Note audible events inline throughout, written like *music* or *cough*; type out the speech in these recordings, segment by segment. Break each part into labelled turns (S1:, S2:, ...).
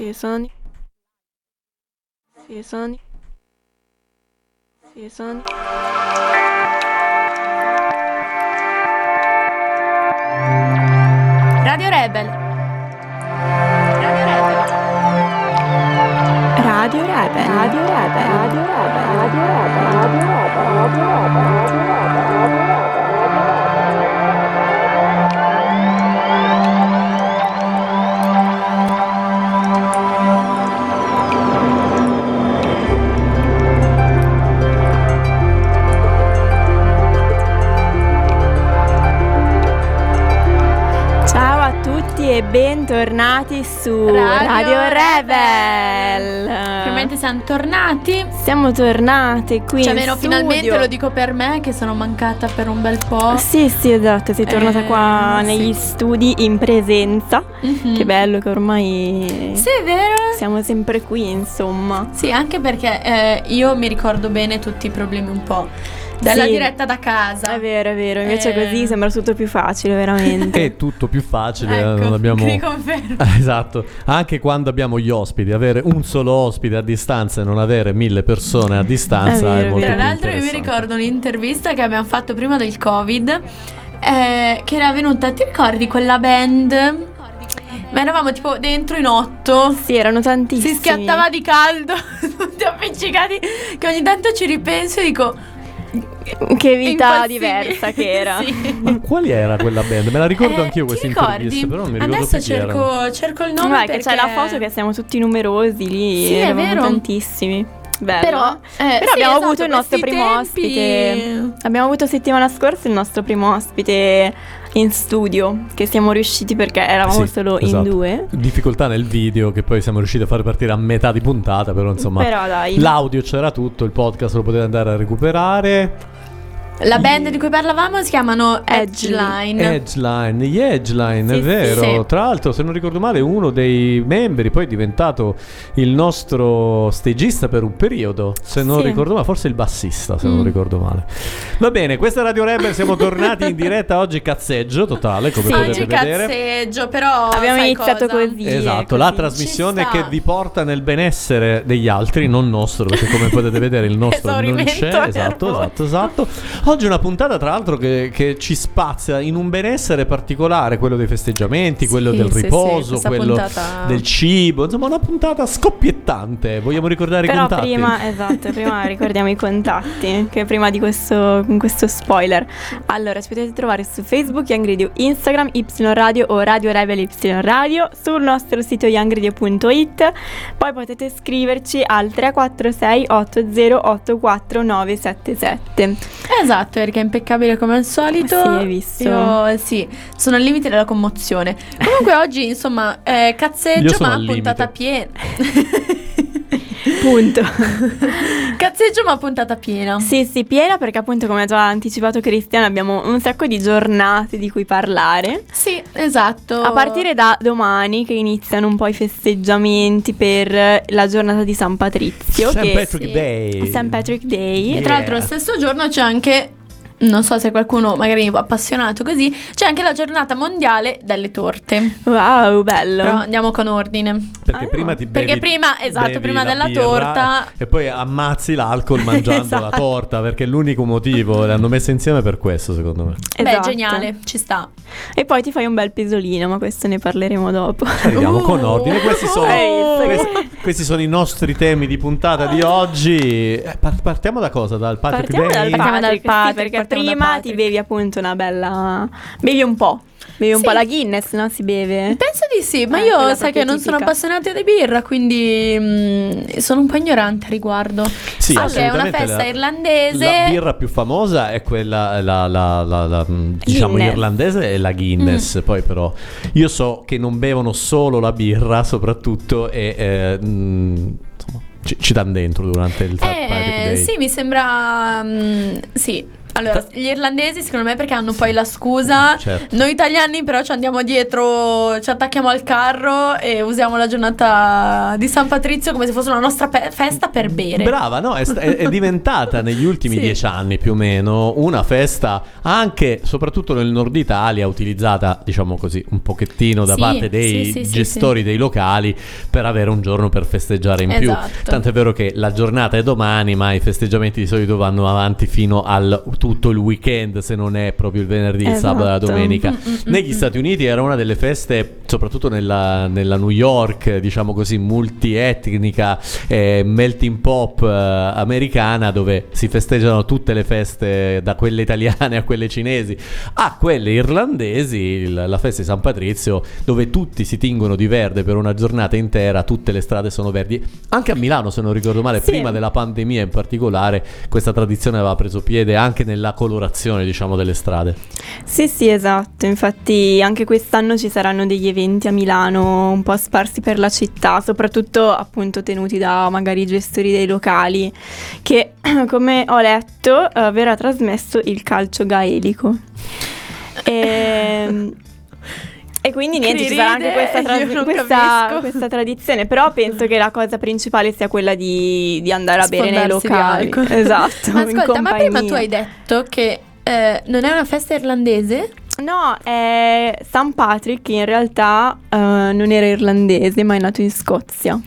S1: Sì, sono... Sì, sono... Sì, sono...
S2: Radio Rebel. Radio Rebel.
S1: Radio Rebel. Radio Rebel. Radio Rebel. Radio Rebel. Radio Rebel. Radio Rebel. Radio Rebel. E bentornati su
S2: Radio
S1: Radio,
S2: Rebel. Finalmente siamo tornati.
S1: Siamo tornate qui
S2: Cioè,
S1: studio.
S2: finalmente lo dico per me che sono mancata per un bel po'.
S1: Sì, sì, esatto, sei tornata
S2: Eh,
S1: qua
S2: sì.
S1: negli studi in presenza.
S2: Mhm.
S1: Che bello che ormai
S2: Sì, è vero.
S1: siamo sempre qui, insomma.
S2: Sì, anche perché eh, io mi ricordo bene tutti i problemi un po' della
S1: Sì.
S2: diretta da casa.
S1: È vero, è vero, invece
S2: Eh.
S1: così sembra tutto più facile, veramente.
S3: È tutto più facile, eh,
S2: Ecco,
S3: non abbiamo...
S2: riconfermo. *laughs*
S3: Esatto, anche quando abbiamo gli ospiti, avere un solo ospite a distanza e non avere mille persone a distanza
S1: È vero, è
S3: molto
S2: Tra l'altro io mi ricordo un'intervista che abbiamo fatto prima del Covid eh, che era venuta, ti ricordi quella band? Ma eravamo tipo dentro in otto.
S1: Sì, erano tantissimi.
S2: Si schiattava di caldo, *laughs* tutti appiccicati, che ogni tanto ci ripenso e dico...
S1: Che vita diversa che era. *laughs*
S2: Sì.
S3: Ma quali era quella band? Me la ricordo
S2: Eh,
S3: anch'io
S2: ricordi?
S3: interviste, però non mi ricordo
S2: Adesso
S3: più chi erano.
S2: cerco, cerco il nome
S1: che
S2: perché...
S1: c'è la foto che siamo tutti numerosi lì,
S2: Sì, è
S1: eravamo
S2: vero.
S1: tantissimi. Bello.
S2: Però, eh,
S1: Però
S2: sì,
S1: abbiamo
S2: esatto,
S1: avuto il nostro primo
S2: tempi-
S1: ospite. Abbiamo avuto settimana scorsa il nostro primo ospite in studio. Che siamo riusciti perché eravamo
S3: Sì,
S1: solo
S3: esatto.
S1: in due.
S3: Difficoltà nel video che poi siamo riusciti a fare partire a metà di puntata, però insomma
S1: Però dai.
S3: l'audio c'era tutto, il podcast lo potete andare a recuperare.
S2: La band di cui parlavamo si chiamano Edgeline.
S3: Edgeline, gli Edgeline,
S1: Sì,
S3: è vero.
S2: sì.
S3: Tra l'altro, se non ricordo male, uno dei membri poi è diventato il nostro stagista per un periodo. Se non
S1: Sì.
S3: ricordo male, forse il bassista, se non
S2: Mm.
S3: ricordo male. Va bene, questa è Radio Rebel, siamo tornati in diretta oggi cazzeggio totale, come
S1: Sì.
S3: potete
S2: Oggi
S3: vedere.
S2: cazzeggio, però
S1: Abbiamo
S2: sai
S1: iniziato
S2: cosa?
S1: così.
S3: Esatto,
S1: eh,
S3: la
S1: così.
S3: trasmissione
S2: Ci sta.
S3: che vi porta nel benessere degli altri, non nostro, perché come potete vedere il nostro non c'è. Esatto,
S2: nervoso.
S3: esatto, esatto. Oggi è una puntata, tra l'altro, che, che ci spazia in un benessere particolare, quello dei festeggiamenti, quello
S2: Sì,
S3: del
S2: sì, sì,
S3: riposo,
S2: questa
S3: quello
S2: puntata-
S3: del cibo, insomma, una puntata scoppiettante. Vogliamo ricordare i
S1: Però
S3: contatti?
S1: prima, esatto, prima *laughs* ricordiamo i contatti, che prima di questo, con questo spoiler. Allora, ci potete trovare su Facebook Young Radio, Instagram Y Radio o Radio Rebel Y Radio, sul nostro sito youngradio.it, poi potete scriverci al 346 8084 977.
S2: Esatto, Erika è impeccabile come al solito.
S1: Sì, hai visto?
S2: Io sì, sono al limite della commozione. Comunque oggi, insomma, eh,
S3: Io
S2: cazzeggio ma puntata piena. *laughs*
S1: Punto. *laughs*
S2: cazzeggio ma puntata piena.
S1: sì, sì, piena perché appunto come ha già anticipato Cristian abbiamo un sacco di giornate di cui parlare.
S2: Sì, esatto.
S1: A partire da domani che iniziano un po' i festeggiamenti per la giornata di San Patrizio.
S3: St.
S1: che
S3: Patrick
S2: sì.
S3: Day.
S1: St. Patrick Day.
S2: E tra l'altro lo
S3: Yeah.
S2: stesso giorno c'è anche non so se qualcuno magari è appassionato così, c'è anche la giornata mondiale delle torte.
S1: Wow, bello.
S2: Però andiamo con ordine.
S3: Perché
S1: Ah,
S3: prima
S1: no.
S3: ti
S2: Perché
S3: bevi-
S2: prima, esatto,
S3: bevi
S2: prima
S3: la
S2: della
S3: birra
S2: torta-
S3: E poi ammazzi l'alcol *laughs* mangiando la
S1: Esatto.
S3: torta, perché è l'unico motivo. Le hanno messe insieme per questo, secondo me.
S2: Beh,
S1: Esatto.
S2: geniale, ci sta.
S1: E poi ti fai un bel pisolino, ma questo ne parleremo dopo.
S3: Arriviamo
S2: Uh.
S3: con ordine. Questi sono, *laughs* questi, questi sono i nostri temi di puntata di oggi. Eh, par- partiamo da cosa? Dal Patrick
S1: Partiamo
S3: Day?
S1: dal
S2: Partiamo
S1: Patrick,
S2: dal
S1: sì,
S2: Patrick,
S1: perché
S2: partiamo da
S1: prima ti bevi appunto una bella... Bevi un po'. Bevi un
S2: Sì.
S1: po' la Guinness, no? Si beve.
S2: Penso di sì, ma
S1: Eh,
S2: io sai che non sono appassionata di birra, quindi mm, sono un po' ignorante a riguardo.
S3: Sì,
S2: che è una
S3: assolutamente
S2: festa
S3: la-
S2: irlandese.
S3: La birra più famosa è quella, la, la- la- la, mm, diciamo,
S1: Guinness.
S3: irlandese e la Guinness.
S2: Mm.
S3: Poi però io so che non bevono solo la birra, soprattutto, e eh, mm, insomma, ci, ci danno dentro durante il
S2: Eh,
S3: Day.
S2: sì, mi sembra. mm, sì. Allora, gli irlandesi secondo me perché hanno poi la scusa.
S3: Certo.
S2: Noi italiani però ci andiamo dietro, ci attacchiamo al carro e usiamo la giornata di San Patrizio come se fosse una nostra pe- festa per bere.
S3: Brava, no? È, è- è diventata negli ultimi *laughs*
S2: Sì.
S3: dieci anni più o meno una festa anche, soprattutto nel nord Italia, utilizzata, diciamo così, un pochettino da
S2: Sì,
S3: parte dei
S2: sì,
S3: gestori dei locali per avere un giorno per festeggiare in più.
S2: Esatto.
S3: Tanto è vero che la giornata è domani, ma i festeggiamenti di solito vanno avanti fino al tutto il weekend, se non è proprio il venerdì, il sabato e la
S1: Esatto.
S3: domenica.
S2: Mm, mm, mm,
S3: Negli. Stati Uniti era una delle feste, soprattutto nella, nella New York, diciamo così, multietnica, eh, melting pop eh, americana, dove si festeggiano tutte le feste, da quelle italiane a quelle cinesi a quelle irlandesi, il- la festa di San Patrizio, dove tutti si tingono di verde per una giornata intera, tutte le strade sono verdi. Anche a Milano, se non ricordo male,
S1: Sì.
S3: prima della pandemia in particolare, questa tradizione aveva preso piede anche nella colorazione, diciamo, delle strade.
S1: Sì, sì, esatto. Infatti anche quest'anno ci saranno degli eventi a Milano un po' sparsi per la città, soprattutto appunto tenuti da magari i gestori dei locali, che *clears throat* come ho letto eh, verrà trasmesso il calcio gaelico. *laughs* E, e quindi niente, ci sarà anche questa, *laughs* tra- questa- questa tradizione, però penso che la cosa principale sia quella di, di andare a bere nei locali. *laughs* Esatto.
S2: Ma
S1: in
S2: ascolta, ma prima tu hai detto che eh, non è una festa irlandese?
S1: No, è St. Patrick in realtà eh, non era irlandese, ma è nato in Scozia.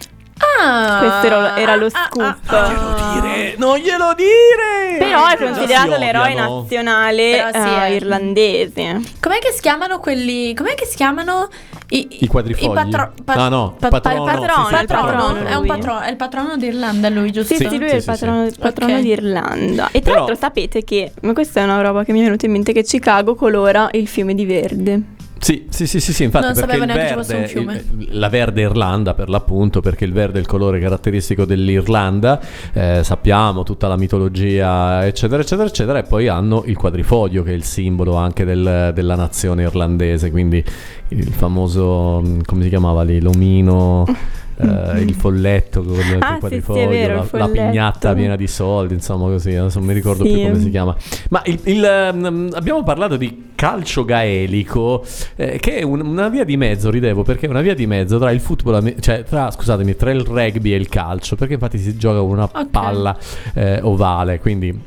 S2: Ah,
S1: Questo era- era lo
S2: ah,
S1: scoop.
S2: ah, ah.
S3: non glielo dire!
S1: Però è considerato
S3: si
S1: l'eroe
S3: odiano.
S1: nazionale
S2: Però sì,
S1: eh,
S2: eh.
S1: irlandese.
S2: Com'è che si chiamano quelli? Com'è che si chiamano i,
S3: I quadrifogli?
S2: I patro- pa-
S3: No, no,
S2: pa-
S3: patrono,
S2: pa-
S3: sì,
S1: patrono,
S3: sì,
S1: il
S2: patrono,
S1: patrono
S2: è un
S1: lui.
S2: patrono, è il patrono d'Irlanda lui, giusto?
S1: Sì,
S3: Sì,
S1: sì, lui
S3: sì,
S1: è il
S3: sì,
S1: patrono,
S3: sì.
S1: patrono
S2: Ok.
S1: d'Irlanda. E tra
S3: Però-
S1: l'altro sapete che, ma questa è una roba che mi è venuta in mente, che Chicago colora il fiume di verde.
S3: Sì, sì, sì, sì, sì, infatti
S2: Non
S3: perché verde, il- la verde Irlanda per l'appunto, perché il verde è il colore caratteristico dell'Irlanda, eh, sappiamo tutta la mitologia, eccetera, eccetera, eccetera, e poi hanno il quadrifoglio che è il simbolo anche del- della nazione irlandese, quindi il famoso, mh, come si chiamava lì, l'omino... *laughs* eh, il folletto con il
S1: Ah, sì, sì, vero,
S3: la,
S1: il
S3: la pignatta piena di soldi, insomma così, adesso non mi ricordo
S1: Sì.
S3: più come si chiama. Ma il- il, ehm, abbiamo parlato di calcio gaelico, eh, che è un- una via di mezzo, ridevo, perché è una via di mezzo tra il football, cioè tra, scusatemi, tra il rugby e il calcio, perché infatti si gioca con una
S2: Ok.
S3: palla eh, ovale, quindi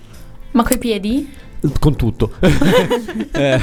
S2: Ma coi piedi?
S3: con tutto. *laughs* Eh,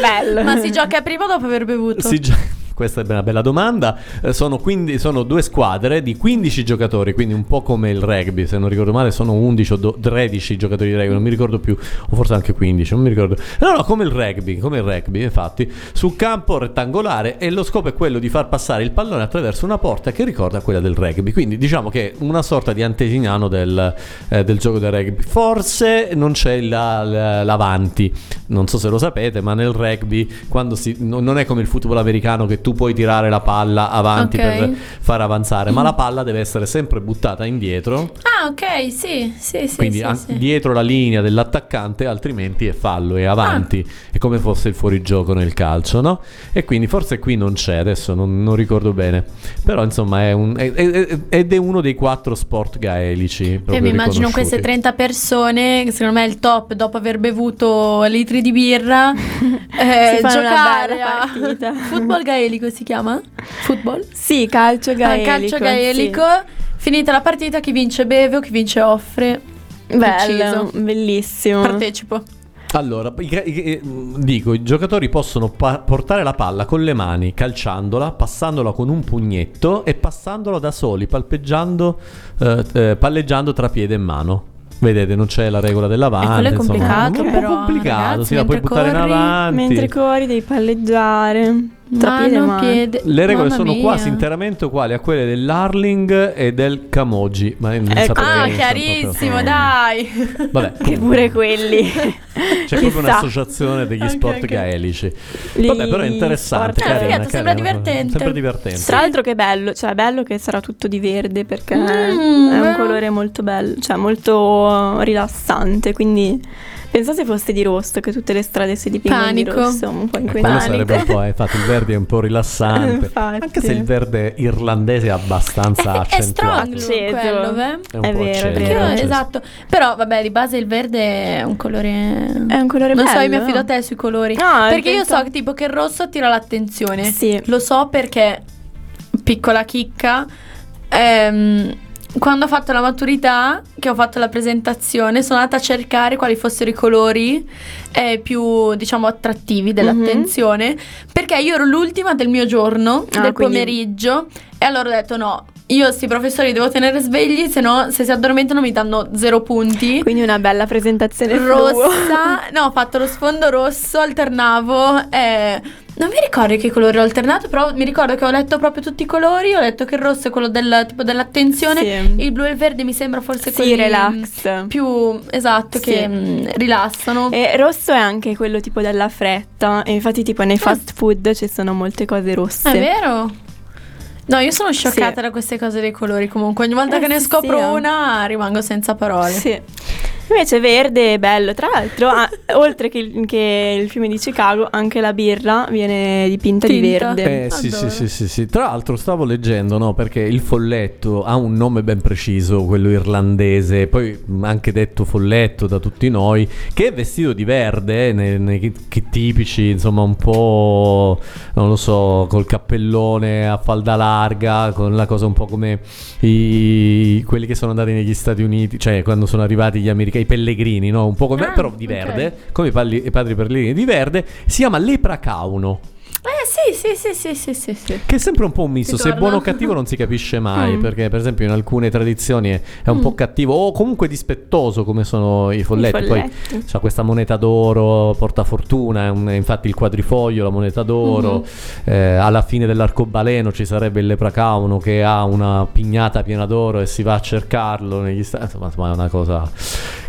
S1: Bello.
S2: Ma si gioca prima o dopo aver bevuto?
S3: si gio- Questa è una bella domanda. Eh, sono, quindi, sono due squadre di 15 giocatori, quindi un po' come il rugby. Se non ricordo male, sono 11 o do- 13 giocatori di rugby, non mi ricordo più, o forse anche 15, non mi ricordo. No, no, come il rugby, come il rugby, infatti, sul campo rettangolare e lo scopo è quello di far passare il pallone attraverso una porta che ricorda quella del rugby. Quindi diciamo che una sorta di antesignano del, eh, del gioco del rugby. Forse non c'è la- la- l'avanti, non so se lo sapete, ma nel rugby quando si, no- non è come il football americano che tu puoi tirare la palla avanti
S2: Ok.
S3: per far avanzare, ma *laughs* la palla deve essere sempre buttata indietro,
S2: Ah, ok, sì, sì, sì.
S3: quindi
S2: sì,
S3: an-
S2: sì.
S3: dietro la linea dell'attaccante, altrimenti è fallo, è avanti,
S2: Ah.
S3: è come fosse il fuorigioco nel calcio, no? E quindi forse qui non c'è, adesso non, non ricordo bene, però insomma è un- è- è- ed è uno dei quattro sport gaelici.
S2: E mi immagino queste 30 persone, che secondo me è il top, dopo aver bevuto litri di birra, *laughs* eh, giocare a
S1: partita. *laughs*
S2: football gaelico si chiama? Football?
S1: Sì, calcio
S2: Ah,
S1: gaelico.
S2: calcio
S1: sì.
S2: gaelico. Finita la partita, chi vince beve o chi vince offre.
S1: Bello,
S2: Preciso.
S1: bellissimo.
S2: Partecipo.
S3: Allora, i- i- i- dico, i giocatori possono pa- portare la palla con le mani, calciandola, passandola con un pugnetto e passandola da soli, palpeggiando, eh, eh, palleggiando tra piede e mano. Vedete, non c'è la regola dell'avanti.
S2: quello è
S3: insomma,
S2: complicato,
S3: è un po'
S2: però,
S3: complicato,
S2: ragazzi,
S3: sì, la puoi
S2: mentre
S3: buttare in avanti.
S1: Mentre corri devi palleggiare. Tra piede
S2: Mano, piede.
S3: Le regole
S2: Mamma
S3: sono
S2: mia.
S3: quasi interamente uguali a quelle dell'Arling e del Camogi. Ma non
S1: Ecco.
S2: Ah, chiarissimo,
S3: proprio-
S2: dai.
S3: Vabbè, *laughs*
S1: Che pure quelli.
S3: C'è proprio un'associazione degli
S2: Ok,
S3: sport
S2: ok.
S3: gaelici.
S1: Gli
S3: Vabbè, però è interessante.
S2: Eh,
S3: carina,
S2: figato, sembra
S3: carina,
S2: divertente.
S3: Sembra divertente.
S1: Tra l'altro che bello, cioè è bello che sarà tutto di verde perché
S2: Mm,
S1: è un colore molto bello, cioè molto rilassante, quindi Pensa se fosse di rosso, che tutte le strade si dipingono
S2: Panico.
S1: di rosso, un po'
S3: Quello
S1: inquietante.
S3: sarebbe un po', eh, infatti il verde è un po' rilassante. *laughs* Anche se il verde irlandese è abbastanza
S2: È, è
S3: accentuato.
S2: strong
S1: Acceso.
S2: quello, beh.
S3: È, un
S1: È
S3: po'
S1: vero, è vero.
S2: io- esatto. Però vabbè, di base il verde è un colore.
S1: È un colore
S2: Non so, io mi
S1: bello.
S2: affido a te sui colori.
S1: Ah,
S2: perché io so che tipo che il rosso attira l'attenzione.
S1: Sì.
S2: Lo so perché, piccola chicca, ehm, quando ho fatto la maturità, che ho fatto la presentazione, sono andata a cercare quali fossero i colori eh, più, diciamo, attrattivi dell'attenzione. Perché io ero l'ultima del mio giorno,
S1: Ah,
S2: del
S1: quindi-
S2: pomeriggio, e allora ho detto no. Io sti professori devo tenere svegli, se no se si addormentano mi danno zero punti.
S1: Quindi una bella presentazione.
S2: Rossa, *laughs* no, ho fatto lo sfondo rosso, alternavo. eh, non mi ricordo che colore ho alternato, però mi ricordo che ho letto proprio tutti i colori. Ho letto che il rosso è quello del, tipo dell'attenzione,
S1: Sì.
S2: il blu e il verde mi sembra forse
S1: Sì,
S2: quelli
S1: relax.
S2: più esatto
S1: Sì.
S2: che mm, rilassano.
S1: E rosso è anche quello tipo della fretta. E infatti, tipo nei fast food ci sono molte cose rosse.
S2: È vero? No, io sono scioccata
S1: Sì.
S2: da queste cose dei colori. Comunque, ogni volta
S1: Eh,
S2: che ne scopro
S1: sì.
S2: una, rimango senza parole.
S1: Sì. Invece verde è bello. Tra l'altro, ah, oltre che il, che il fiume di Chicago, anche la birra viene dipinta di
S2: Tinta.
S1: verde.
S3: Eh sì, sì, sì, sì, sì. Tra l'altro stavo leggendo, no, perché il folletto ha un nome ben preciso, quello irlandese, poi anche detto folletto da tutti noi, che è vestito di verde, eh, nei, nei tipici, insomma, un po', non lo so, col cappellone a falda larga, con la cosa un po' come i- quelli che sono andati negli Stati Uniti, cioè quando sono arrivati gli americani, i pellegrini, no? Un po' come,
S2: Ah,
S3: però di verde, come i, palli- i padri pellegrini di verde, si chiama lepracauno.
S2: Eh sì, sì, sì, sì, sì, sì, sì.
S3: Che è sempre un po' un misto, se è buono o cattivo non si capisce mai,
S1: Mm.
S3: perché per esempio in alcune tradizioni è, è un
S2: Mm.
S3: po' cattivo o comunque dispettoso come sono i folletti,
S1: I
S3: poi
S1: folletti.
S3: c'ha questa moneta d'oro, porta fortuna, un- infatti il quadrifoglio, la moneta d'oro,
S2: Mm-hmm.
S3: eh, alla fine dell'arcobaleno ci sarebbe il lepracauno che ha una pignata piena d'oro e si va a cercarlo negli stati, insomma, è una cosa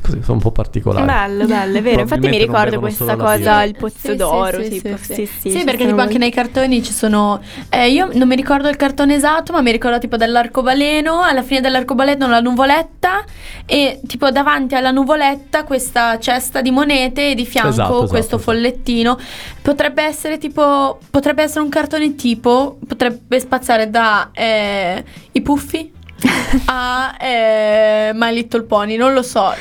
S3: così, sono un po' particolare.
S1: Bello, bello, è vero. Infatti mi ricordo questa cosa, il pozzo
S2: Sì,
S1: d'oro.
S2: sì, sì,
S1: tipo.
S2: sì,
S1: Sì,
S2: sì.
S1: sì,
S2: Sì,
S1: ci
S2: perché tipo anche nei cartoni ci sono. eh, io non mi ricordo il cartone esatto, ma mi ricordo tipo dell'arcobaleno. Alla fine dell'arcobaleno la nuvoletta. E tipo davanti alla nuvoletta questa cesta di monete e di fianco
S3: Esatto, esatto,
S2: questo
S3: esatto.
S2: follettino. Potrebbe essere tipo. Potrebbe essere un cartone tipo. Potrebbe spaziare da eh, i puffi. A eh, My Little Pony, non lo so.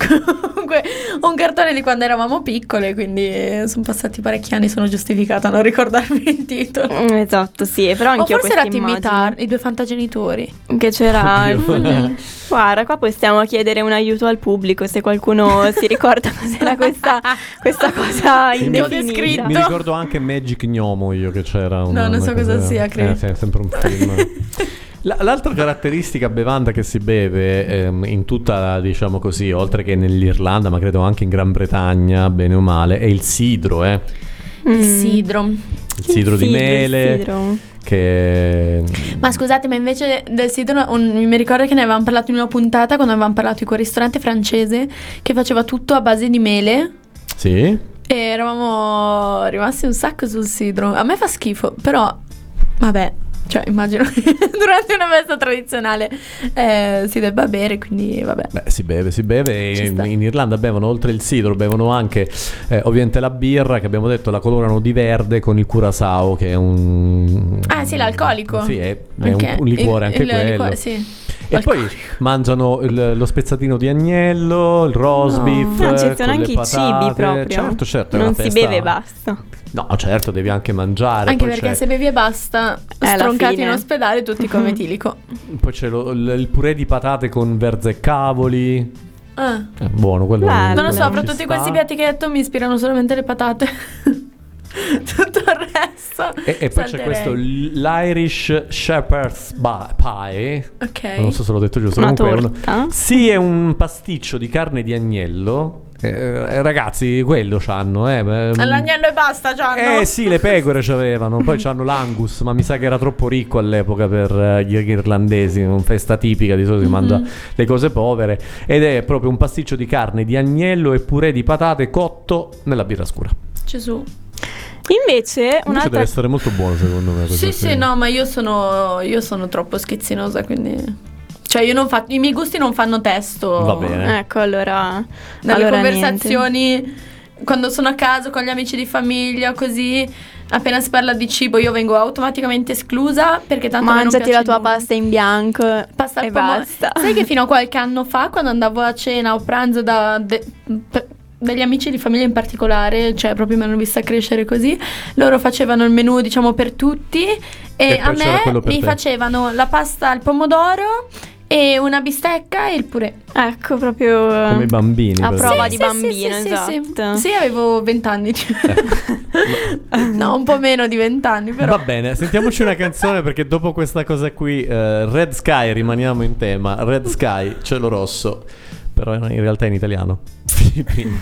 S2: Comunque, un cartone di quando eravamo piccole, quindi eh, sono passati parecchi anni, sono giustificata a non ricordarmi il titolo.
S1: Mm, Esatto, sì, però
S2: O
S1: anche io
S2: forse era Timitar, i due fantagenitori.
S1: che c'era il. Guarda, qua possiamo chiedere un aiuto al pubblico se qualcuno *laughs* si ricorda cos'era questa, questa cosa
S3: Mi-
S1: indefinita.
S2: descritto.
S3: Mi ricordo anche Magic Gnomo io che c'era una,
S2: No, non so
S3: una
S2: cosa sia, credo.
S3: Eh, sì, è sempre un film. *laughs* La- l'altra caratteristica bevanda che si beve ehm, in tutta, diciamo così, oltre che nell'Irlanda, ma credo anche in Gran Bretagna, bene o male, è il sidro, eh.
S2: Il
S1: Mm.
S2: sidro.
S3: Il sidro di
S1: il
S3: mele,
S1: sidro.
S3: che...
S2: Ma scusate, ma invece del sidro un- mi ricordo che ne avevamo parlato in una puntata quando avevamo parlato di quel ristorante francese che faceva tutto a base di mele.
S3: Sì?
S2: E eravamo rimasti un sacco sul sidro. A me fa schifo, però vabbè, cioè immagino che *laughs* durante una festa tradizionale eh, si debba bere, quindi vabbè.
S3: Beh, si beve, si beve. In, in Irlanda bevono oltre il sidro, bevono anche eh, ovviamente la birra che abbiamo detto la colorano di verde con il curacao che è un...
S2: Ah, sì, l'alcolico.
S3: Sì, è, è
S2: Ok.
S3: un, un liquore
S2: Il-
S3: anche
S2: il
S3: quello.
S2: liquore, sì.
S3: E poi mangiano il- lo spezzatino di agnello, il roast
S1: No.
S3: beef.
S1: No, ci
S3: con
S1: sono
S3: le
S1: anche i cibi proprio.
S3: Certo, certo. è
S1: Non
S3: una
S1: si
S3: festa-
S1: beve e basta.
S3: No, certo, devi anche mangiare.
S2: Anche
S3: poi
S2: perché
S3: c'è,
S2: se bevi e basta,
S1: alla
S2: stroncati
S1: fine.
S2: in ospedale tutti come *laughs* tilico.
S3: poi c'è lo- il, il purè di patate con verze e cavoli.
S2: Ah.
S3: È buono, quello
S1: Bello.
S2: Non lo so, fra tutti
S3: sta.
S2: questi piatti che hai detto mi ispirano solamente le patate. *laughs* *laughs* Tutto il resto.
S3: E, e poi c'è questo l'Irish Shepherd's Pie.
S2: Ok.
S3: Non so se l'ho detto giusto.
S1: Una
S3: comunque è uno-
S1: torta?
S3: Sì, è un pasticcio di carne di agnello. Eh, ragazzi, quello c'hanno, eh. beh,
S2: L'agnello e basta, Gianno.
S3: Eh sì, le *laughs* pecore c'avevano, poi c'hanno l'angus, ma mi sa che era troppo ricco all'epoca per eh, gli irlandesi, una festa tipica, di solito si mangia
S2: Mhm.
S3: le cose povere, ed è proprio un pasticcio di carne di agnello e purè di patate cotto nella birra scura.
S2: Gesù.
S1: Invece,
S3: Invece
S1: un'altra
S3: deve essere molto buono secondo me.
S2: Sì, sì, no, ma io sono, io sono troppo schizzinosa, quindi... Cioè io non faccio, i miei gusti non fanno testo.
S3: Va bene.
S1: Ecco, allora...
S2: Nelle
S1: allora
S2: conversazioni, quando sono a casa con gli amici di famiglia, così, appena si parla di cibo io vengo automaticamente esclusa perché
S1: niente.
S2: tanto a me non
S1: Mangiati la tua
S2: nulla.
S1: pasta in bianco
S2: Pasta al
S1: e
S2: pomodoro.
S1: basta.
S2: Sai che fino a *laughs* qualche anno fa, quando andavo a cena o pranzo da de- dagli amici di famiglia in particolare, cioè proprio mi hanno vista crescere così, loro facevano il menù diciamo per tutti e,
S3: E
S2: a me mi
S3: te.
S2: facevano la pasta al pomodoro e una bistecca e il purè.
S1: Ecco, proprio...
S3: Come i bambini.
S1: A prova
S3: esempio.
S1: di
S2: Sì, sì,
S1: bambino,
S2: sì, sì, sì.
S1: esatto.
S2: Sì, avevo 20 anni. no, un po' meno di 20 anni, però.
S3: Va bene, sentiamoci una canzone perché dopo questa cosa qui, eh, Red Sky, rimaniamo in tema. Red Sky, cielo rosso, però in realtà è in italiano. Filippino.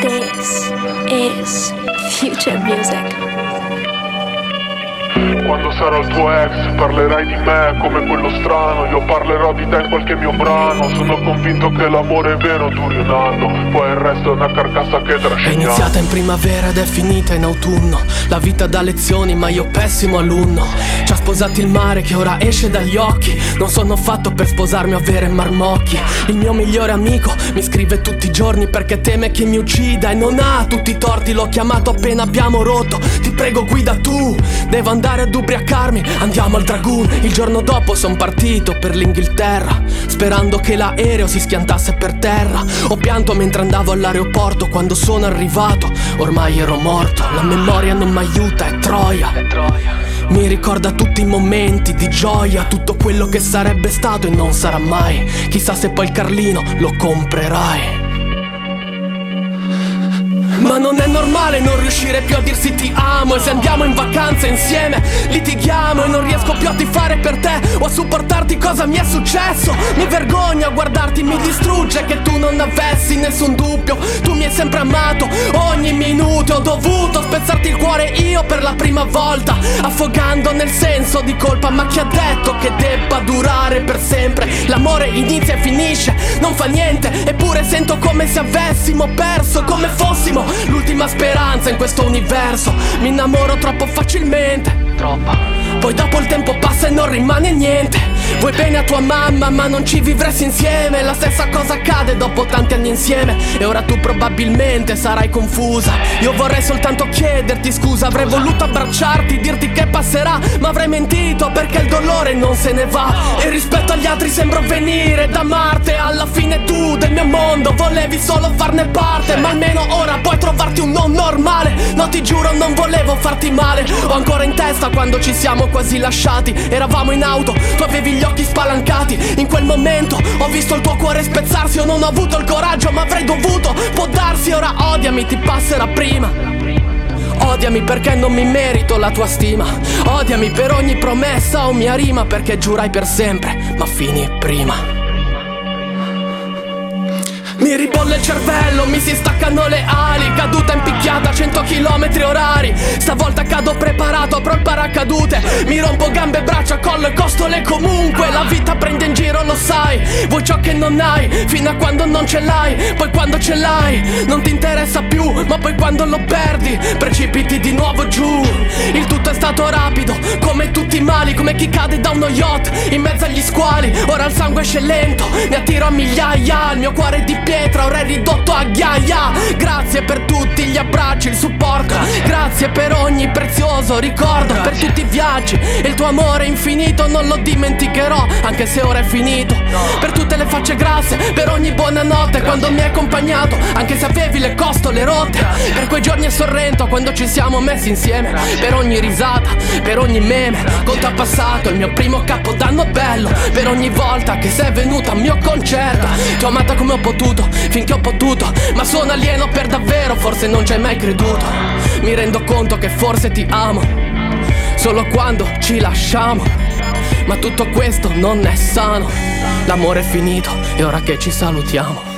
S4: This is future music.
S5: Quando sarò il tuo ex parlerai di me come quello strano. Io parlerò di te in qualche mio brano. Sono convinto che l'amore vero duri un anno Poi il resto è una carcassa che
S6: È
S5: trasciniamo
S6: iniziata in primavera ed è finita in autunno. La vita dà lezioni ma io pessimo alunno. Ci ha sposati il mare che ora esce dagli occhi. Non sono fatto per sposarmi o avere marmocchi. Il mio migliore amico mi scrive tutti i giorni perché teme che mi uccida E non ha tutti i torti, l'ho chiamato appena abbiamo rotto. Ti prego guida tu, devo andare ad ubriacarmi. Andiamo al Dragoon, il giorno dopo son partito per l'Inghilterra Sperando che l'aereo si schiantasse per terra. Ho pianto mentre andavo all'aeroporto quando sono arrivato Ormai ero morto, la memoria non mi aiuta, è troia. Mi ricorda tutti i momenti di gioia, tutto quello che sarebbe stato e non sarà mai. Chissà se poi il Carlino lo comprerai. Normale non riuscire più a dirsi ti amo. E se andiamo in vacanza insieme litighiamo E non riesco più a tifare per te o a supportarti cosa mi è successo. Mi vergogno a guardarti, mi distrugge che tu non avessi nessun dubbio. Tu mi hai sempre amato, ogni minuto Ho dovuto spezzarti il cuore io per la prima volta Affogando nel senso di colpa. Ma chi ha detto che debba durare per sempre? L'amore inizia e finisce, non fa niente Eppure sento come se avessimo perso Come fossimo l'ultima speranza in questo universo. Mi innamoro troppo facilmente. Troppa. Poi dopo il tempo passa e non rimane niente Vuoi bene a tua mamma ma non ci vivresti insieme. La stessa cosa accade dopo tanti anni insieme. E ora tu probabilmente sarai confusa. Io vorrei soltanto chiederti scusa. Avrei voluto abbracciarti, dirti che passerà Ma avrei mentito perché il dolore non se ne va. E rispetto agli altri sembro venire da Marte. Alla fine tu del mio mondo volevi solo farne parte. Ma almeno ora puoi trovarti un non normale. No ti giuro non volevo farti male. Ho ancora in testa quando ci siamo quasi lasciati. Eravamo in auto, tu avevi gli occhi spalancati. In quel momento ho visto il tuo cuore spezzarsi. Io non ho avuto il coraggio ma avrei dovuto. Può darsi ora odiami ti passerà prima. Odiami perché non mi merito la tua stima. Odiami per ogni promessa o mia rima Perché giurai per sempre ma finì prima mi ribolle il cervello, mi si staccano le ali. Caduta impicchiata a 100 km orari. Stavolta cado preparato, apro il paracadute. Mi rompo gambe, braccia, collo e costole comunque. La vita prende in giro, lo sai. Vuoi ciò che non hai, fino a quando non ce l'hai. Poi quando ce l'hai, non ti interessa più Ma poi quando lo perdi, precipiti di nuovo giù. Il tutto è stato rapido, come tutti i mali Come chi cade da uno yacht, in mezzo agli squali. Ora il sangue esce lento, ne attiro a migliaia Il mio cuore è di pietra, ora è ridotto a ghiaia. Grazie per tutti gli abbracci, il supporto. Grazie per ogni prezioso ricordo Per tutti i viaggi, il tuo amore infinito Non lo dimenticherò, anche se ora è finito. Per tutte le facce grasse, per ogni buonanotte Quando mi hai accompagnato, anche se avevi le costole rotte. Per quei giorni a Sorrento, quando ci siamo messi insieme. Per ogni risata, per ogni meme Conto a passato, il mio primo capodanno bello. Per ogni volta che sei venuta al mio concerto Ti ho amata come ho potuto, finché ho potuto Ma sono alieno per davvero, forse non ci hai mai creduto. Mi rendo conto che forse ti amo Solo quando ci lasciamo. Ma tutto questo non è sano L'amore è finito e ora che ci salutiamo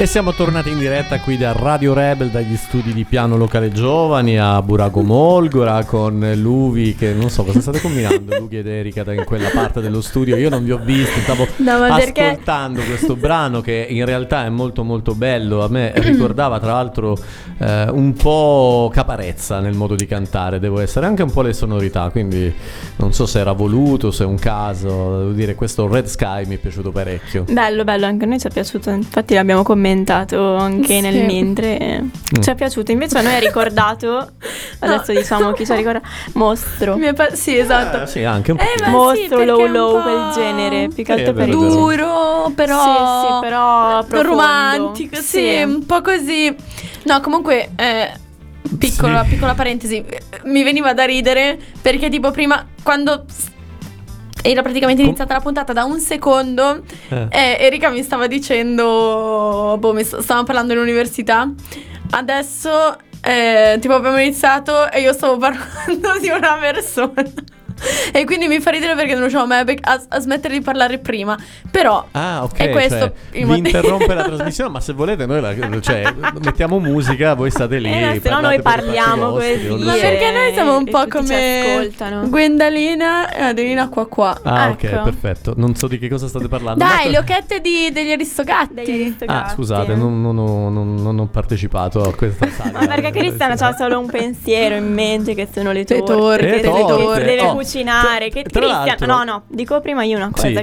S3: E siamo tornati in diretta qui da Radio Rebel, dagli studi di Piano Locale Giovani a Burago Molgora con Luvi che non so cosa state combinando, Luvi ed Erika da in quella parte dello studio. Io non vi ho visti, stavo
S1: No, ma perché-
S3: ascoltando questo brano che in realtà è molto molto bello. A me ricordava tra l'altro eh, un po' caparezza nel modo di cantare, devo essere anche un po' le sonorità, quindi non so se era voluto, se è un caso. Devo dire, questo Red Sky mi è piaciuto parecchio.
S1: Bello, bello, anche a noi ci è piaciuto, infatti l'abbiamo commentato anche
S2: Sì.
S1: nel mentre. Ci è piaciuto, invece a noi è ricordato, *laughs* adesso diciamo chi ci ha ricordato, Mostro.
S2: Mi è pa- sì, esatto.
S3: Eh, sì, anche un po'.
S2: Eh, ma sì,
S1: Mostro,
S2: perché
S1: low low,
S2: po'
S1: quel genere, più che
S3: Sì,
S1: altro per
S3: vero.
S2: Duro, però.
S1: Sì, sì, però profondo.
S2: romantico, sì,
S1: Sì.
S2: un po' così. No, comunque. eh, Piccola,
S3: Sì.
S2: piccola parentesi, eh, mi veniva da ridere perché tipo prima quando era praticamente iniziata la puntata da un secondo
S3: Eh.
S2: eh, Erika mi stava dicendo, boh, stavamo parlando all'università, adesso eh, tipo abbiamo iniziato e io stavo *laughs* parlando di una persona. E quindi mi fa ridere perché non riusciamo mai a, a- smettere di parlare prima. Però
S3: Ah, ok.
S2: è questo
S3: cioè,
S2: il
S3: vi interrompe la *laughs* trasmissione, ma se volete noi la, cioè, mettiamo musica, voi state lì.
S1: Eh, se no noi parliamo così.
S2: Ma perché noi siamo un
S1: e
S2: po' come
S1: ascoltano.
S2: Gwendalina e Adelina qua qua.
S3: Ah, ok,
S1: Ecco.
S3: perfetto. Non so di che cosa state parlando.
S2: Dai,
S3: ma-
S2: le occhiette di- degli aristogatti.
S1: Degli aristocrati.
S3: Ah, scusate, non, non ho, non- non ho partecipato a questa *laughs* saga.
S1: Ma perché Cristiano ha solo un pensiero in mente che sono le torte,
S2: torte,
S1: che
S3: le torte.
S1: deve
S3: Oh,
S1: cucinare.
S3: tra-
S1: Che
S3: l'altro-
S1: no, no, dico prima io una cosa:
S3: Sì,
S1: che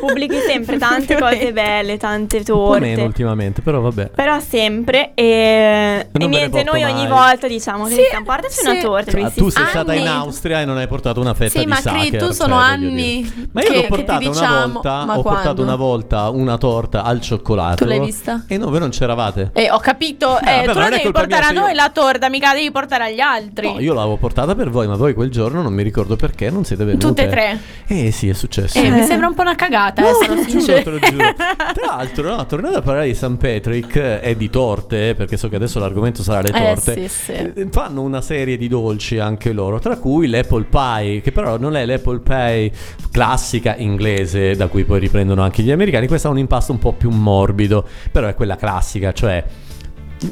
S1: pubblichi sempre *laughs* tante cose belle, tante
S3: Un po' meno
S1: torte.
S3: ultimamente, però vabbè.
S1: Però sempre e, e niente, noi ogni
S3: mai.
S1: volta diciamo
S2: Sì,
S1: Cristian, portaci
S2: sì.
S1: una torta. si
S3: tu sei
S2: Anni.
S3: stata in Austria e non hai portato una fetta
S2: Sì,
S3: di
S2: ma
S3: Sacher,
S2: Cri, tu
S3: cioè,
S2: sono
S3: voglio
S2: anni.
S3: Ma io
S2: che-
S3: l'ho portata una
S2: diciamo-
S3: volta,
S2: ma
S3: ho portato una volta una torta al cioccolato.
S2: Tu l'hai vista?
S3: E no, voi non c'eravate.
S2: Eh, ho capito.
S3: Eh,
S2: eh, tu
S3: ma non
S2: devi portare a noi la torta, mica la devi portare agli altri.
S3: No, io l'avevo portata per voi, ma voi quel giorno non mi ricordo perché non siete venute.
S2: Tutte e tre.
S3: Eh sì, è successo.
S2: Eh, mi sembra un po' una cagata, eh, sono
S3: Giuro,
S2: sincera.
S3: te lo giuro. *laughs* Tra l'altro, no, tornando a parlare di St. Patrick eh, e di torte, perché so che adesso l'argomento sarà le
S2: Eh,
S3: torte.
S2: sì, sì.
S3: eh, Fanno una serie di dolci anche loro, tra cui l'apple pie, che però non è l'apple pie classica inglese, da cui poi riprendono anche gli americani. Questa ha un impasto un po' più morbido, però è quella classica, cioè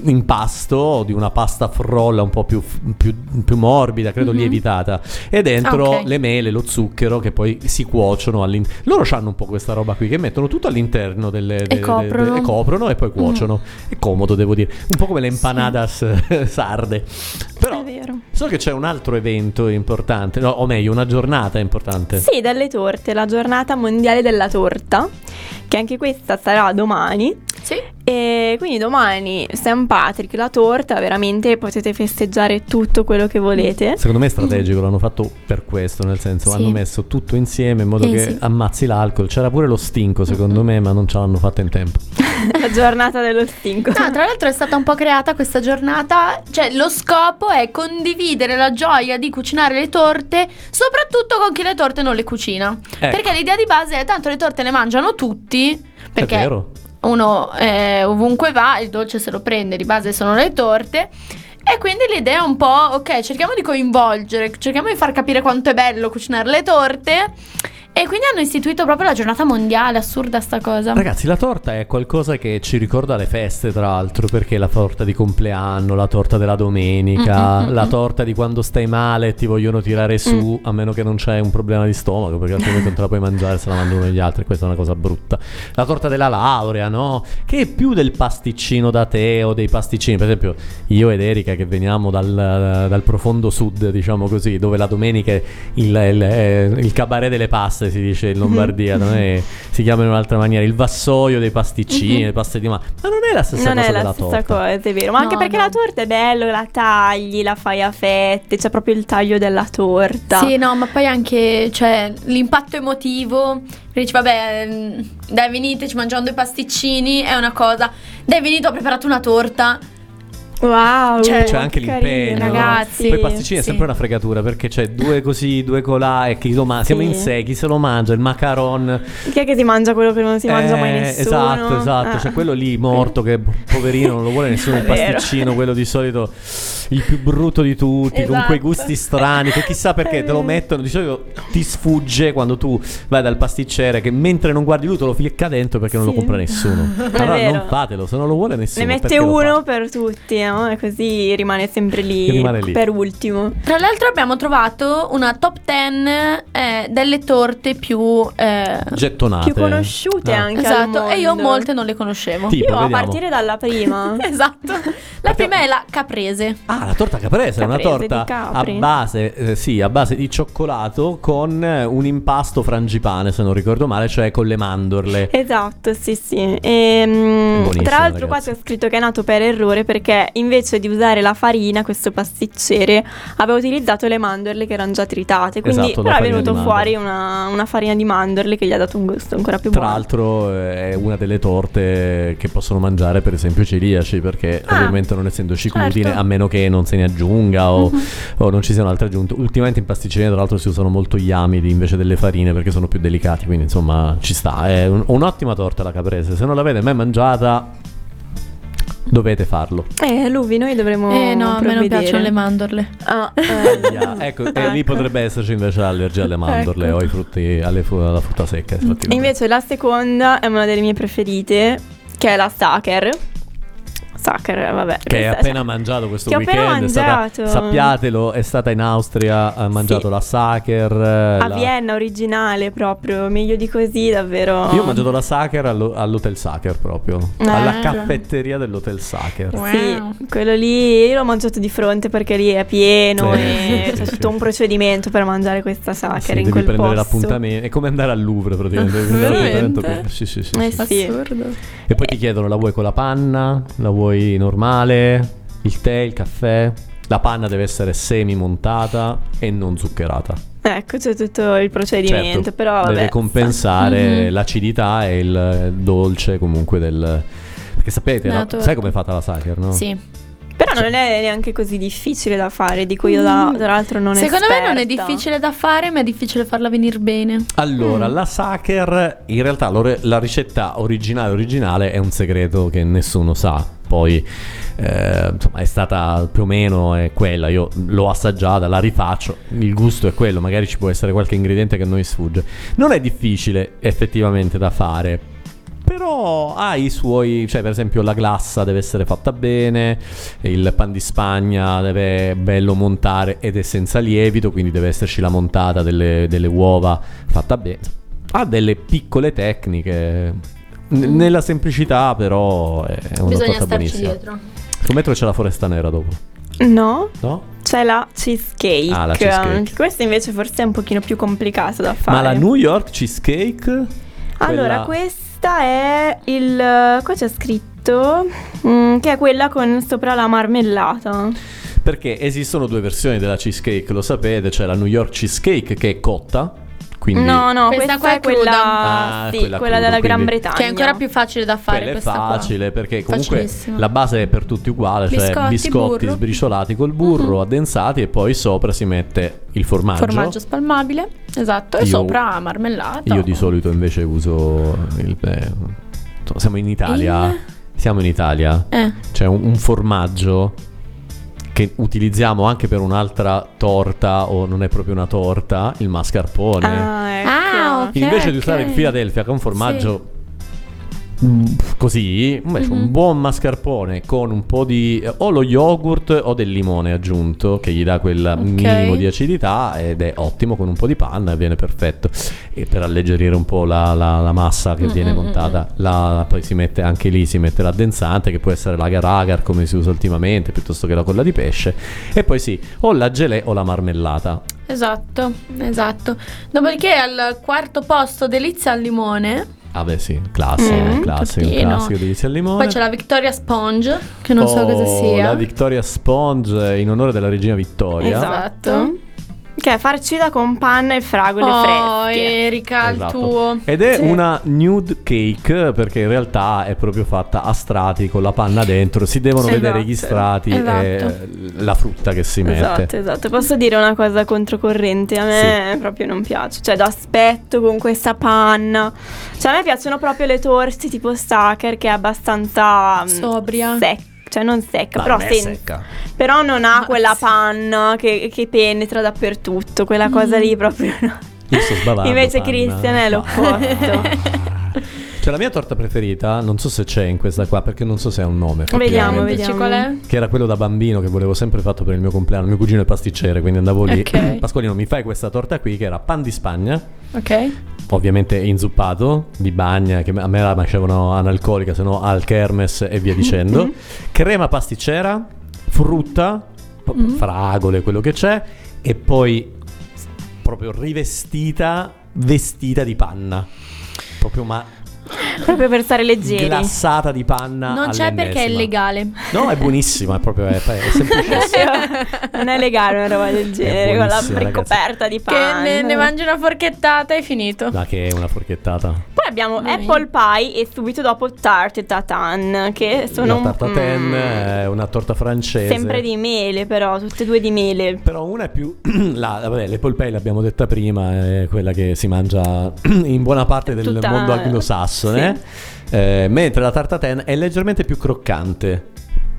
S3: impasto di una pasta frolla un po' più, più- più morbida, credo lievitata, e dentro
S2: Ok.
S3: le mele, lo zucchero che poi si cuociono all'interno. Loro hanno un po' questa roba qui che mettono tutto all'interno delle, delle-
S2: coprono.
S3: delle- e coprono e poi cuociono. È comodo, devo dire, un po' come le empanadas *laughs* sarde. Però so che c'è un altro evento importante, no, o meglio, una giornata importante.
S1: Sì, delle torte, la giornata mondiale della torta, che anche questa sarà domani. E quindi domani St. Patrick, la torta, veramente potete festeggiare tutto quello che volete.
S3: Secondo me è strategico, l'hanno fatto per questo, nel senso
S2: Sì.
S3: hanno messo tutto insieme in modo
S2: Eh,
S3: che
S2: sì.
S3: ammazzi l'alcol. C'era pure lo stinco, secondo me, ma non ce l'hanno fatta in tempo. *laughs*
S1: la giornata dello stinco.
S2: No, tra l'altro è stata un po' creata questa giornata, cioè lo scopo è condividere la gioia di cucinare le torte, soprattutto con chi le torte non le cucina.
S3: Ecco.
S2: Perché l'idea di base è tanto le torte le mangiano tutti, perché
S3: È vero.
S2: Uno eh, ovunque va, il dolce se lo prende, di base sono le torte. E quindi l'idea è un po', ok, cerchiamo di coinvolgere, cerchiamo di far capire quanto è bello cucinare le torte. E quindi hanno istituito proprio la giornata mondiale, assurda sta cosa.
S3: Ragazzi, la torta è qualcosa che ci ricorda le feste, tra l'altro, perché la torta di compleanno, la torta della domenica,
S2: Mm, mm, mm,
S3: la
S2: mm.
S3: torta di quando stai male e ti vogliono tirare su, a meno che non c'è un problema di stomaco, perché altrimenti non te la puoi mangiare se la mangiano gli altri, questa è una cosa brutta. La torta della laurea, no? Che è più del pasticcino da tè o dei pasticcini, per esempio, io ed Erika che veniamo dal, dal profondo sud, diciamo così, dove la domenica il, il, eh, il cabaret delle paste torte si dice in Lombardia, *laughs* da me si chiama in un'altra maniera, il vassoio dei pasticcini, le paste di ma, ma non è la stessa
S1: Non
S3: cosa
S1: è la
S3: della
S1: stessa
S3: torta.
S1: cosa, è vero. Ma anche
S2: No,
S1: perché
S2: no.
S1: la torta è bello, la tagli, la fai a fette, c'è proprio il taglio della torta.
S2: Sì, no, ma poi anche cioè, l'impatto emotivo. Dici, vabbè, mm, dai, venite, ci mangiamo due pasticcini, è una cosa. Dai, venite, ho preparato una torta.
S1: Wow,
S2: Cioè,
S3: C'è anche l'impegno, no?
S2: ragazzi.
S3: Poi i pasticcini è
S2: sì.
S3: sempre una fregatura perché c'è due così, due colà e chi lo mangia. Siamo
S1: Sì.
S3: in sé, chi se lo mangia, il macaron.
S1: Chi è che si mangia quello che non si mangia mai
S3: Eh,
S1: nessuno?
S3: Esatto, esatto.
S1: Ah.
S3: C'è quello lì morto che poverino non lo vuole nessuno. Il *laughs*
S1: È
S3: pasticcino, quello di solito il più brutto di tutti, con
S2: Esatto.
S3: quei gusti strani. Che chissà perché
S1: È
S3: te lo mettono. Di solito ti sfugge quando tu vai dal pasticcere. Che mentre non guardi lui te lo ficca dentro perché non lo
S1: Sì.
S3: compra nessuno. *laughs* Allora
S1: vero.
S3: non fatelo, se non lo vuole nessuno.
S1: Ne mette uno per tutti, no? E così rimane sempre lì,
S3: Rimane lì.
S1: per ultimo.
S2: Tra l'altro abbiamo trovato una top 10 eh, delle torte più... eh,
S3: Gettonate.
S1: Più conosciute
S3: Ah.
S1: anche al
S2: esatto, e io molte non le conoscevo.
S3: Tipo,
S1: Io a
S3: vediamo.
S1: partire dalla prima. *laughs*
S2: esatto. La prima è la caprese.
S3: Ah, la torta caprese, è una
S1: Caprese
S3: torta a base, eh, sì, a base di cioccolato con eh, un impasto frangipane, se non ricordo male, cioè con le mandorle.
S1: Esatto, sì, sì. E,
S3: Buonissimo,
S1: tra l'altro qua
S3: ragazzi.
S1: c'è scritto che è nato per errore perché invece di usare la farina, questo pasticcere aveva utilizzato le mandorle che erano già tritate. Quindi
S3: Esatto,
S1: però è venuto fuori una, una farina di mandorle che gli ha dato un gusto ancora più
S3: Tra
S1: buono.
S3: l'altro eh, è una delle torte che possono mangiare per esempio i celiaci perché
S1: Ah,
S3: ovviamente non essendoci glutine
S2: certo.
S3: a meno che non se ne aggiunga o,
S1: Mhm.
S3: o non ci siano altre aggiunte. Ultimamente in pasticceria tra l'altro si usano molto gli amidi invece delle farine perché sono più delicati, quindi insomma ci sta. È un- un'ottima torta la caprese, se non l'avete mai mangiata dovete farlo.
S1: Eh, Luvi, noi dovremmo
S2: Eh no, a me non piacciono le mandorle.
S1: Ah, *laughs* eh.
S3: Ahia, ecco, e lì
S1: Ecco.
S3: potrebbe esserci invece l'allergia alle mandorle
S1: Ecco.
S3: o ai frutti, alle fu- alla frutta secca. effettivamente.
S1: Invece la seconda è una delle mie preferite, che è la Sacher. Sacher, vabbè.
S3: Che hai appena mangiato questo
S1: Che ho appena
S3: weekend. è stata-
S1: mangiato.
S3: sappiatelo, è stata in Austria, ha mangiato
S1: Sì.
S3: la Sacher.
S1: A
S3: la-
S1: Vienna originale proprio, meglio di così davvero.
S3: Io ho mangiato la Sacher allo- all'Hotel Sacher proprio.
S1: Eh.
S3: Alla caffetteria dell'Hotel Sacher.
S2: Wow.
S1: Sì, quello lì io l'ho mangiato di fronte perché lì è pieno
S3: Sì,
S1: e
S3: sì,
S1: c'è
S3: sì,
S1: tutto
S3: sì.
S1: un procedimento per mangiare questa
S3: Sì,
S1: sacher in
S3: devi
S1: quel
S3: prendere
S1: posto.
S3: l'appuntamento. È come andare al Louvre praticamente. devi l'appuntamento. Sì, sì, sì,
S1: Eh
S3: sì.
S1: sì.
S2: Assurdo.
S3: E poi ti chiedono la vuoi con la panna, la vuoi normale, il tè, il caffè. La panna deve essere semi montata e non zuccherata.
S1: Ecco, c'è tutto il procedimento,
S3: Certo,
S1: però vabbè.
S3: deve compensare
S2: Mhm.
S3: l'acidità e il dolce comunque del... Perché sapete,
S2: torta.
S3: sai com'è fatta la Sacher, no?
S2: Sì.
S1: Però non è neanche così difficile da fare, dico io da, tra l'altro non
S2: Secondo me non è
S1: esperta.
S2: difficile da fare, ma è difficile farla venire bene.
S3: Allora,
S1: Mm.
S3: la Sacher, in realtà la ricetta originale originale è un segreto che nessuno sa. Poi, eh, insomma, è stata più o meno quella. Io l'ho assaggiata, la rifaccio. Il gusto è quello. Magari ci può essere qualche ingrediente che a noi sfugge. Non è difficile effettivamente da fare. Però ha i suoi, cioè per esempio la glassa deve essere fatta bene, il pan di Spagna deve bello montare ed è senza lievito, quindi deve esserci la montata delle, delle uova fatta bene. Ha delle piccole tecniche, N- nella semplicità però è una
S2: Bisogna
S3: torta
S2: starci
S3: buonissima.
S2: dietro.
S3: Scommetto che c'è la foresta nera dopo,
S1: No,
S3: no?
S1: c'è la cheesecake.
S3: Ah, la cheesecake.
S1: Che Questa invece forse è un pochino più complicata da fare.
S3: Ma la New York cheesecake?
S1: Allora,
S3: quella-
S1: questa è il. Qua c'è scritto mm, che è quella con sopra la marmellata.
S3: Perché esistono due versioni della cheesecake, lo sapete, c'è la New York cheesecake che è cotta, quindi
S1: no, no,
S2: Questa
S1: questa,
S2: qua
S1: è quella,
S3: Ah,
S1: sì,
S3: quella
S1: quella,
S3: cruda,
S1: della Gran Bretagna.
S2: Che è ancora più facile da fare
S3: Quella è
S2: questa qua.
S3: facile perché comunque la base è per tutti uguale, cioè
S2: Biscotti,
S3: biscotti sbriciolati col burro,
S2: Mhm.
S3: addensati e poi sopra si mette il formaggio.
S2: Formaggio spalmabile, esatto, e
S3: Io-
S2: sopra marmellata.
S3: Io di solito invece uso il eh, siamo in Italia.
S2: Il-
S3: Siamo in Italia.
S2: Eh,
S3: C'è un, un formaggio che utilizziamo anche per un'altra torta o non è proprio una torta, il mascarpone.
S1: Ah, ecco.
S2: Ah, ok.
S3: Invece di usare il. Philadelphia che è un formaggio mm, così, invece un buon mascarpone con un po' di eh, o lo yogurt o del limone aggiunto che gli dà quel minimo di acidità ed è ottimo con un po' di panna e viene perfetto. E per alleggerire un po' la, la- la massa che viene montata, la- poi si mette anche lì, si mette l'addensante che può essere l'agar agar come si usa ultimamente piuttosto che la colla di pesce e poi sì, o la gelée o la marmellata.
S2: Esatto, esatto. Dopodiché al quarto posto delizia al limone.
S3: Ah beh sì, classico,
S2: Mm,
S3: classico,
S2: tuttino.
S3: classico di al limone.
S2: Poi c'è la Victoria Sponge, che non so cosa
S3: Oh,
S2: sia.
S3: La Victoria Sponge in onore della regina Vittoria.
S2: Esatto.
S1: Che è farcita con panna e fragole
S2: Oh,
S1: fresche.
S2: Erika, il
S3: Esatto.
S2: tuo.
S3: Ed è
S1: Sì.
S3: una nude cake perché in realtà è proprio fatta a strati con la panna dentro. Si devono
S1: Esatto.
S3: vedere gli strati
S2: Esatto.
S3: e la frutta che si mette.
S1: Esatto, esatto. Posso dire una cosa controcorrente? A me proprio non piace. Cioè, d'aspetto con questa panna. Cioè, a me piacciono proprio le torte tipo Stacker, che è abbastanza mm,
S2: Sobria.
S1: secca. Cioè, non secca, però,
S3: non
S1: sen-
S3: secca.
S1: però non ha
S2: Ma
S1: quella
S2: sì.
S1: panna che, che penetra dappertutto. Quella cosa lì proprio. no.
S3: Io sto sbavando.
S1: Invece
S3: panna.
S1: Christian è l'opposto. *laughs* *laughs*
S3: Cioè la mia torta preferita, non so se c'è in questa qua perché non so se ha un nome.
S1: Vediamo, vediamo.
S2: qual è?
S3: Che era quello da bambino che volevo sempre fatto per il mio compleanno. Mio cugino è pasticcere, quindi andavo lì.
S2: Ok. *clears throat*
S3: Pasqualino, mi fai questa torta qui che era pan di Spagna.
S2: Ok.
S3: ovviamente inzuppato di bagna che a me la facevano analcolica se no al kermes e via dicendo crema pasticcera frutta p- fragole quello che c'è e poi proprio rivestita vestita di panna proprio ma
S1: proprio per stare leggeri.
S3: glassata di panna
S2: Non c'è perché è illegale.
S3: no è buonissima è proprio è, è semplicissima *laughs*
S1: non è legale una roba del genere con la ricoperta di
S2: Che
S1: panna.
S2: ne, ne mangi una forchettata e finito.
S3: ma che è una forchettata
S1: Poi abbiamo
S2: mia.
S1: apple pie e subito dopo tarte tatin, che sono
S3: la tartaten
S1: mm,
S3: è una torta francese
S1: sempre di mele, però tutte e due di mele.
S3: Però una è più. *clears throat* la, vabbè, l'apple pie l'abbiamo detta prima, è quella che si mangia *clears throat* in buona parte del
S1: Tutta-
S3: mondo anglosassone. Eh, mentre la tartaten è leggermente più croccante.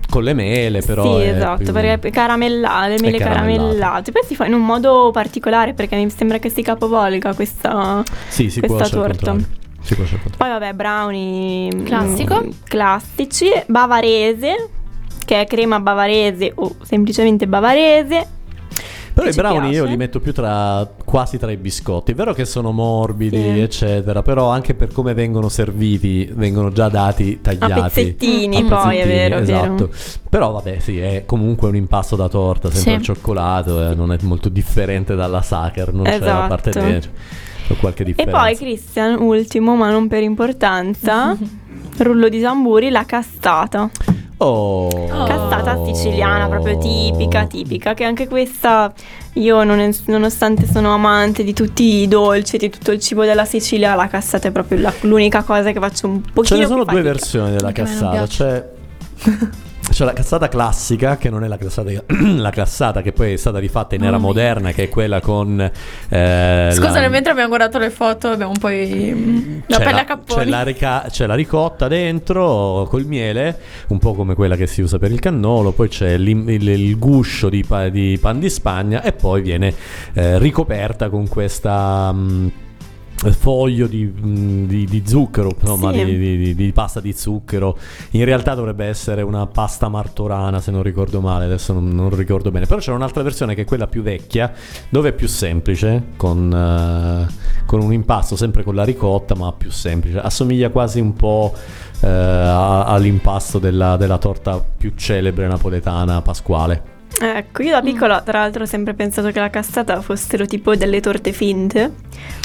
S3: Con le mele, però.
S1: sì, esatto,
S3: più-
S1: perché è caramellate, mele caramellate. Poi si fa in un modo particolare perché mi sembra che si capovolga questa,
S3: Sì, si
S1: questa torta. Poi vabbè, brownie mm,
S2: Classico.
S1: classici, bavarese, che è crema bavarese o semplicemente bavarese.
S3: Però i brownie io
S1: piace?
S3: li metto più tra quasi tra i biscotti. È vero che sono morbidi,
S1: Sì.
S3: eccetera, però anche per come vengono serviti, vengono già dati tagliati.
S1: A pezzettini,
S3: A
S1: poi è
S3: pezzettini,
S1: vero, è vero.
S3: esatto. Però vabbè, sì, è comunque un impasto da torta, sempre
S2: Sì.
S3: al cioccolato, eh, non è molto differente dalla Sacher, non c'è a
S1: Esatto.
S3: parte te, c'è qualche
S1: E
S3: differenza.
S1: poi Christian, ultimo ma non per importanza, *laughs* rullo di tamburi, la castata.
S3: Oh.
S1: Castata siciliana, proprio tipica, tipica, che anche questa io non- nonostante sono amante di tutti i dolci, di tutto il cibo della Sicilia, la cassata è proprio la- l'unica cosa che faccio un pochino
S3: Ce ne sono
S1: più
S3: due versioni della cassata.
S2: piace. *laughs*
S3: C'è, c'è la cassata classica, che non è la cassata, *clears throat* la cassata che poi è stata rifatta in era
S2: mia.
S3: moderna, che è quella con. eh,
S2: Scusa,
S3: la-
S2: mentre abbiamo guardato le foto abbiamo poi mm, la
S3: c'è
S2: pelle a capponi.
S3: c'è la rica- c'è la ricotta dentro col miele, un po' come quella che si usa per il cannolo, poi c'è il, il guscio di, pa- di pan di Spagna e poi viene eh, ricoperta con questa mm, foglio di, mm, di- di zucchero, insomma,
S1: Sì.
S3: di, di- pasta di zucchero. In realtà dovrebbe essere una pasta martorana, se non ricordo male, adesso non, non ricordo bene. Però c'è un'altra versione che è quella più vecchia, dove è più semplice, con, eh, con un impasto sempre con la ricotta, ma più semplice. Assomiglia quasi un po' eh, all'impasto della, della torta più celebre napoletana pasquale.
S1: Ecco, io da piccola tra l'altro ho sempre pensato che la cassata fossero tipo delle torte finte,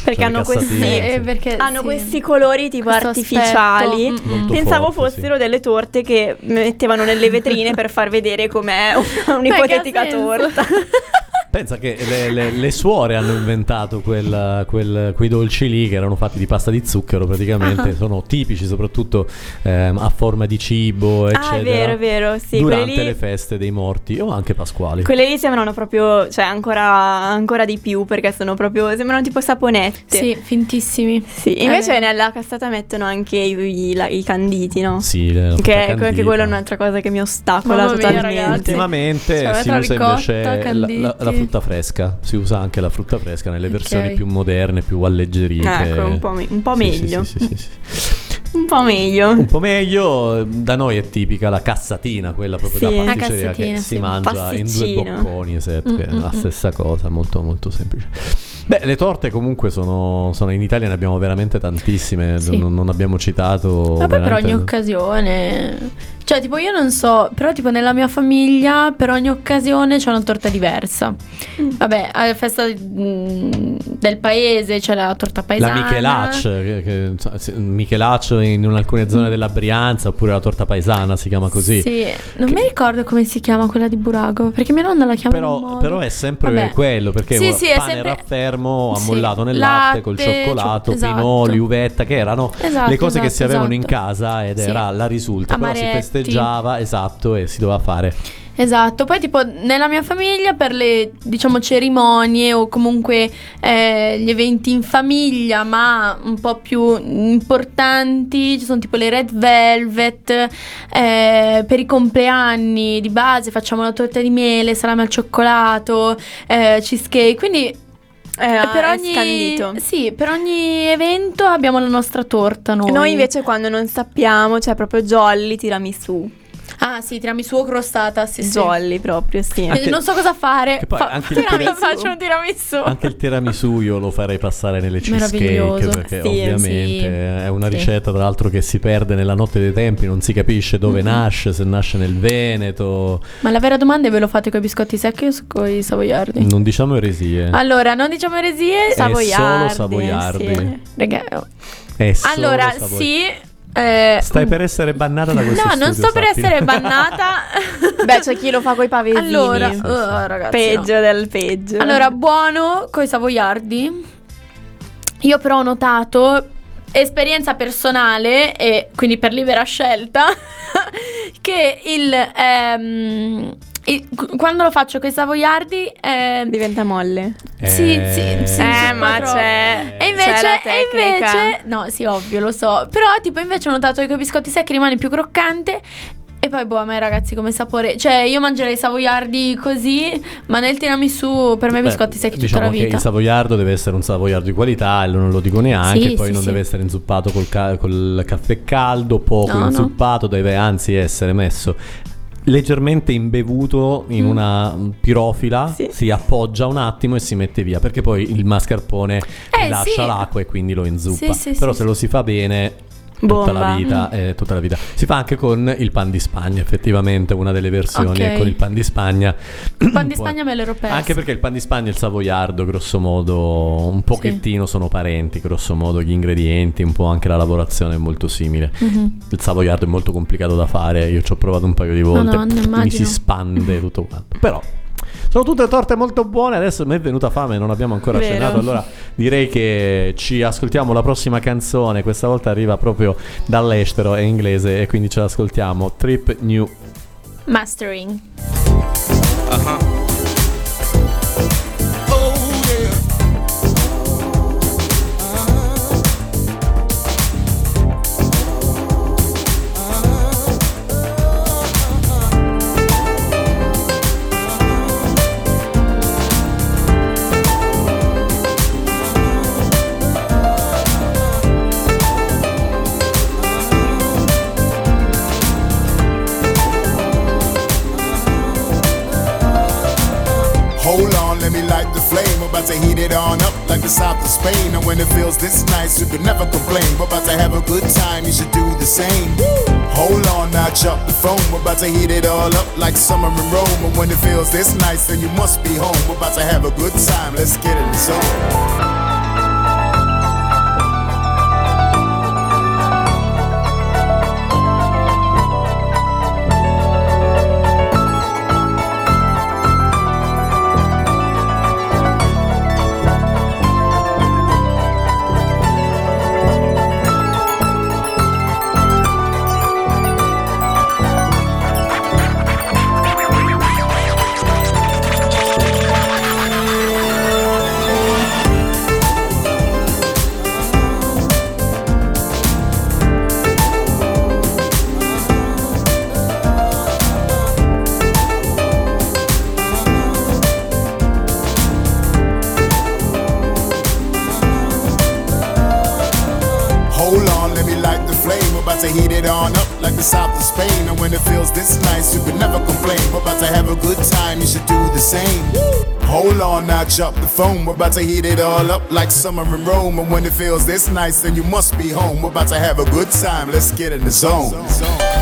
S1: perché
S3: Cioè,
S1: hanno questi...
S3: Sì,
S2: Eh, perché
S1: Hanno
S2: sì.
S1: questi colori tipo
S2: Questo
S1: artificiali.
S2: mm, mm.
S3: Molto
S1: Pensavo
S3: forte, sì.
S1: fossero delle torte che mettevano nelle vetrine per far vedere com'è un- *laughs* un'ipotetica
S2: senso.
S1: torta. *laughs*
S3: Pensa che le, le- le suore hanno inventato quel- quel- quei dolci lì che erano fatti di pasta di zucchero praticamente,
S1: Ah.
S3: sono tipici soprattutto ehm, a forma di cibo, eccetera.
S1: Ah, è vero, è vero, sì,
S3: durante
S1: lì-
S3: le feste dei morti o anche pasquali.
S1: Quelle lì sembrano proprio, cioè ancora, ancora di più perché sono proprio, sembrano tipo saponette.
S2: Sì, fintissimi.
S1: Sì, invece
S2: Eh.
S1: nella cassata mettono anche i, i- la- i canditi, no?
S3: Sì,
S1: Che anche quella è un'altra cosa che mi ostacola
S2: Mamma mia,
S1: totalmente.
S2: ragazzi.
S3: Ultimamente
S2: Cioè,
S3: si usa
S2: ricotta,
S3: invece la, la- la. Frutta fresca, si usa anche la frutta fresca nelle versioni più moderne, più alleggerite.
S1: Ecco, un po', me- un po' meglio.
S3: sì, sì, sì. *laughs*
S1: Un po' meglio.
S3: Un po' meglio, da noi è tipica la cassatina, quella proprio
S1: Sì.
S3: da pasticceria che si mangia in due bocconi, esatto,
S2: Mm,
S3: la
S2: mm,
S3: stessa cosa, molto molto semplice. Beh, le torte comunque sono, sono in Italia, ne abbiamo veramente tantissime,
S2: Sì.
S3: non, non abbiamo citato...
S2: Ma poi per
S3: veramente-
S2: ogni occasione. Cioè, tipo, io non so, però, tipo, nella mia famiglia, per ogni occasione c'è una torta diversa.
S1: Mm.
S2: Vabbè, alla festa mm, del paese c'è la torta
S3: La
S2: paesana.
S3: Michelaccio, che, che, sì, Michelaccio in alcune zone dell'Abrianza, oppure la torta paesana si chiama così.
S2: Sì, non mi ricordo come si chiama quella di Burago, perché mia nonna la chiama
S3: Però, però è sempre
S2: Vabbè.
S3: quello perché
S2: Sì, sì, è
S3: pane
S2: sempre-
S3: raffermo
S2: Sì,
S3: ammollato nel latte, col cioccolato,
S2: esatto.
S3: pinoli, uvetta, che erano
S2: Esatto,
S3: le cose che si
S2: esatto,
S3: avevano in
S2: esatto.
S3: casa ed
S2: Sì.
S3: era la risulta. Però si
S2: Amaretti.
S3: Festeggiava, esatto, e si doveva fare.
S2: Esatto, poi tipo nella mia famiglia per le diciamo cerimonie o comunque eh, gli eventi in famiglia ma un po' più importanti ci sono tipo le red velvet, eh, per i compleanni di base facciamo la torta di miele, salame al cioccolato, eh, cheesecake, quindi
S1: Eh,
S2: per
S1: è
S2: ogni,
S1: scandito.
S2: sì, per ogni evento abbiamo la nostra torta noi.
S1: Noi invece quando non sappiamo, cioè proprio jolly, tiramisù.
S2: Ah sì, tiramisù crostata, sì, sì.
S1: Jolly proprio, sì.
S3: Anche-
S2: non so cosa fare.
S3: che poi
S2: Fa-
S3: anche il
S2: tiramisù.
S1: tiramisù.
S2: faccio un tiramisù.
S3: Anche il tiramisù io lo farei passare nelle cheesecake
S2: Meraviglioso.
S3: perché
S1: Sì,
S3: ovviamente
S2: sì.
S3: è una
S2: Sì.
S3: ricetta tra l'altro che si perde nella notte dei tempi, non si capisce dove nasce, se nasce nel Veneto,
S2: Ma la vera domanda è ve lo fate con i biscotti secchi o con i savoiardi?
S3: non diciamo eresie.
S2: Allora, non diciamo eresie.
S3: È
S1: Savoiardi,
S3: solo savoiardi.
S1: sì.
S2: Raga,
S3: È solo
S2: allora,
S3: savoiardi.
S2: sì. Eh,
S3: Stai per essere bannata da questo
S2: No,
S3: studio,
S2: non sto per
S3: sappilo.
S2: essere bannata. *laughs*
S1: Beh, c'è chi lo fa coi pavesini.
S2: allora, oh, ragazzi,
S1: peggio
S2: no.
S1: del peggio.
S2: Allora, buono con i savoiardi. Io però ho notato esperienza personale e quindi per libera scelta *laughs* che il, ehm, il- quando lo faccio con i savoiardi ehm,
S1: diventa molle.
S3: Eh,
S2: Sì, sì, sì.
S1: eh, ma
S2: proprio.
S1: c'è,
S2: E invece,
S1: c'è la
S2: e invece, no, sì, ovvio, lo so. Però, tipo, invece ho notato che con i biscotti secchi rimane più croccante. E poi, boh, a me, ragazzi, come sapore. Cioè, io mangerei i savoiardi così, ma nel tiramisù, per me,
S3: Beh,
S2: biscotti secchi tutta
S3: diciamo
S2: la
S3: che
S2: vita.
S3: il savoiardo deve essere un savoiardo di qualità, e non lo dico neanche,
S2: Sì,
S3: poi
S2: sì,
S3: non
S2: sì.
S3: deve essere inzuppato col, ca- col caffè caldo, poco
S2: No, no.
S3: inzuppato, deve anzi essere messo leggermente imbevuto in
S2: Mm.
S3: una pirofila,
S1: Sì.
S3: si appoggia un attimo e si mette via, perché poi il mascarpone
S2: Eh,
S3: lascia
S2: sì.
S3: l'acqua e quindi lo inzuppa.
S2: Sì,
S3: Però se lo si fa bene tutta la
S1: Bomba.
S3: vita, eh, tutta la vita. Si fa anche con il pan di Spagna, effettivamente una delle versioni
S2: Ok.
S3: è con il pan di Spagna.
S2: Il pan di Spagna me l'ero perso.
S3: anche perché il pan di Spagna e il savoiardo, grosso modo, un pochettino sono parenti, grosso modo gli ingredienti, un po' anche la lavorazione è molto simile.
S2: Mhm.
S3: Il savoiardo è molto complicato da fare, io ci ho provato un paio di volte,
S2: Madonna,
S3: mi si spande tutto quanto. Però sono tutte torte molto buone, adesso mi è venuta fame, non abbiamo ancora
S1: Vero.
S3: cenato, allora direi che ci ascoltiamo la prossima canzone, questa volta arriva proprio dall'estero, è inglese e quindi ce l'ascoltiamo, Trip New
S2: Mastering.
S7: Hold the south of Spain. And when it feels this nice, you can never complain. We're about to have a good time, you should do the same. Hold on, now chop the phone. We're about to heat it all up like summer in Rome. And when it feels this nice, then you must be home. We're about to have a good time, let's get in the zone. You can never complain. We're about to have a good time, you should do the same. Hold on, now drop the phone. We're about to heat it all up like summer in Rome. And when it feels this nice, then you must be home. We're about to have a good time, let's get in the zone. Hold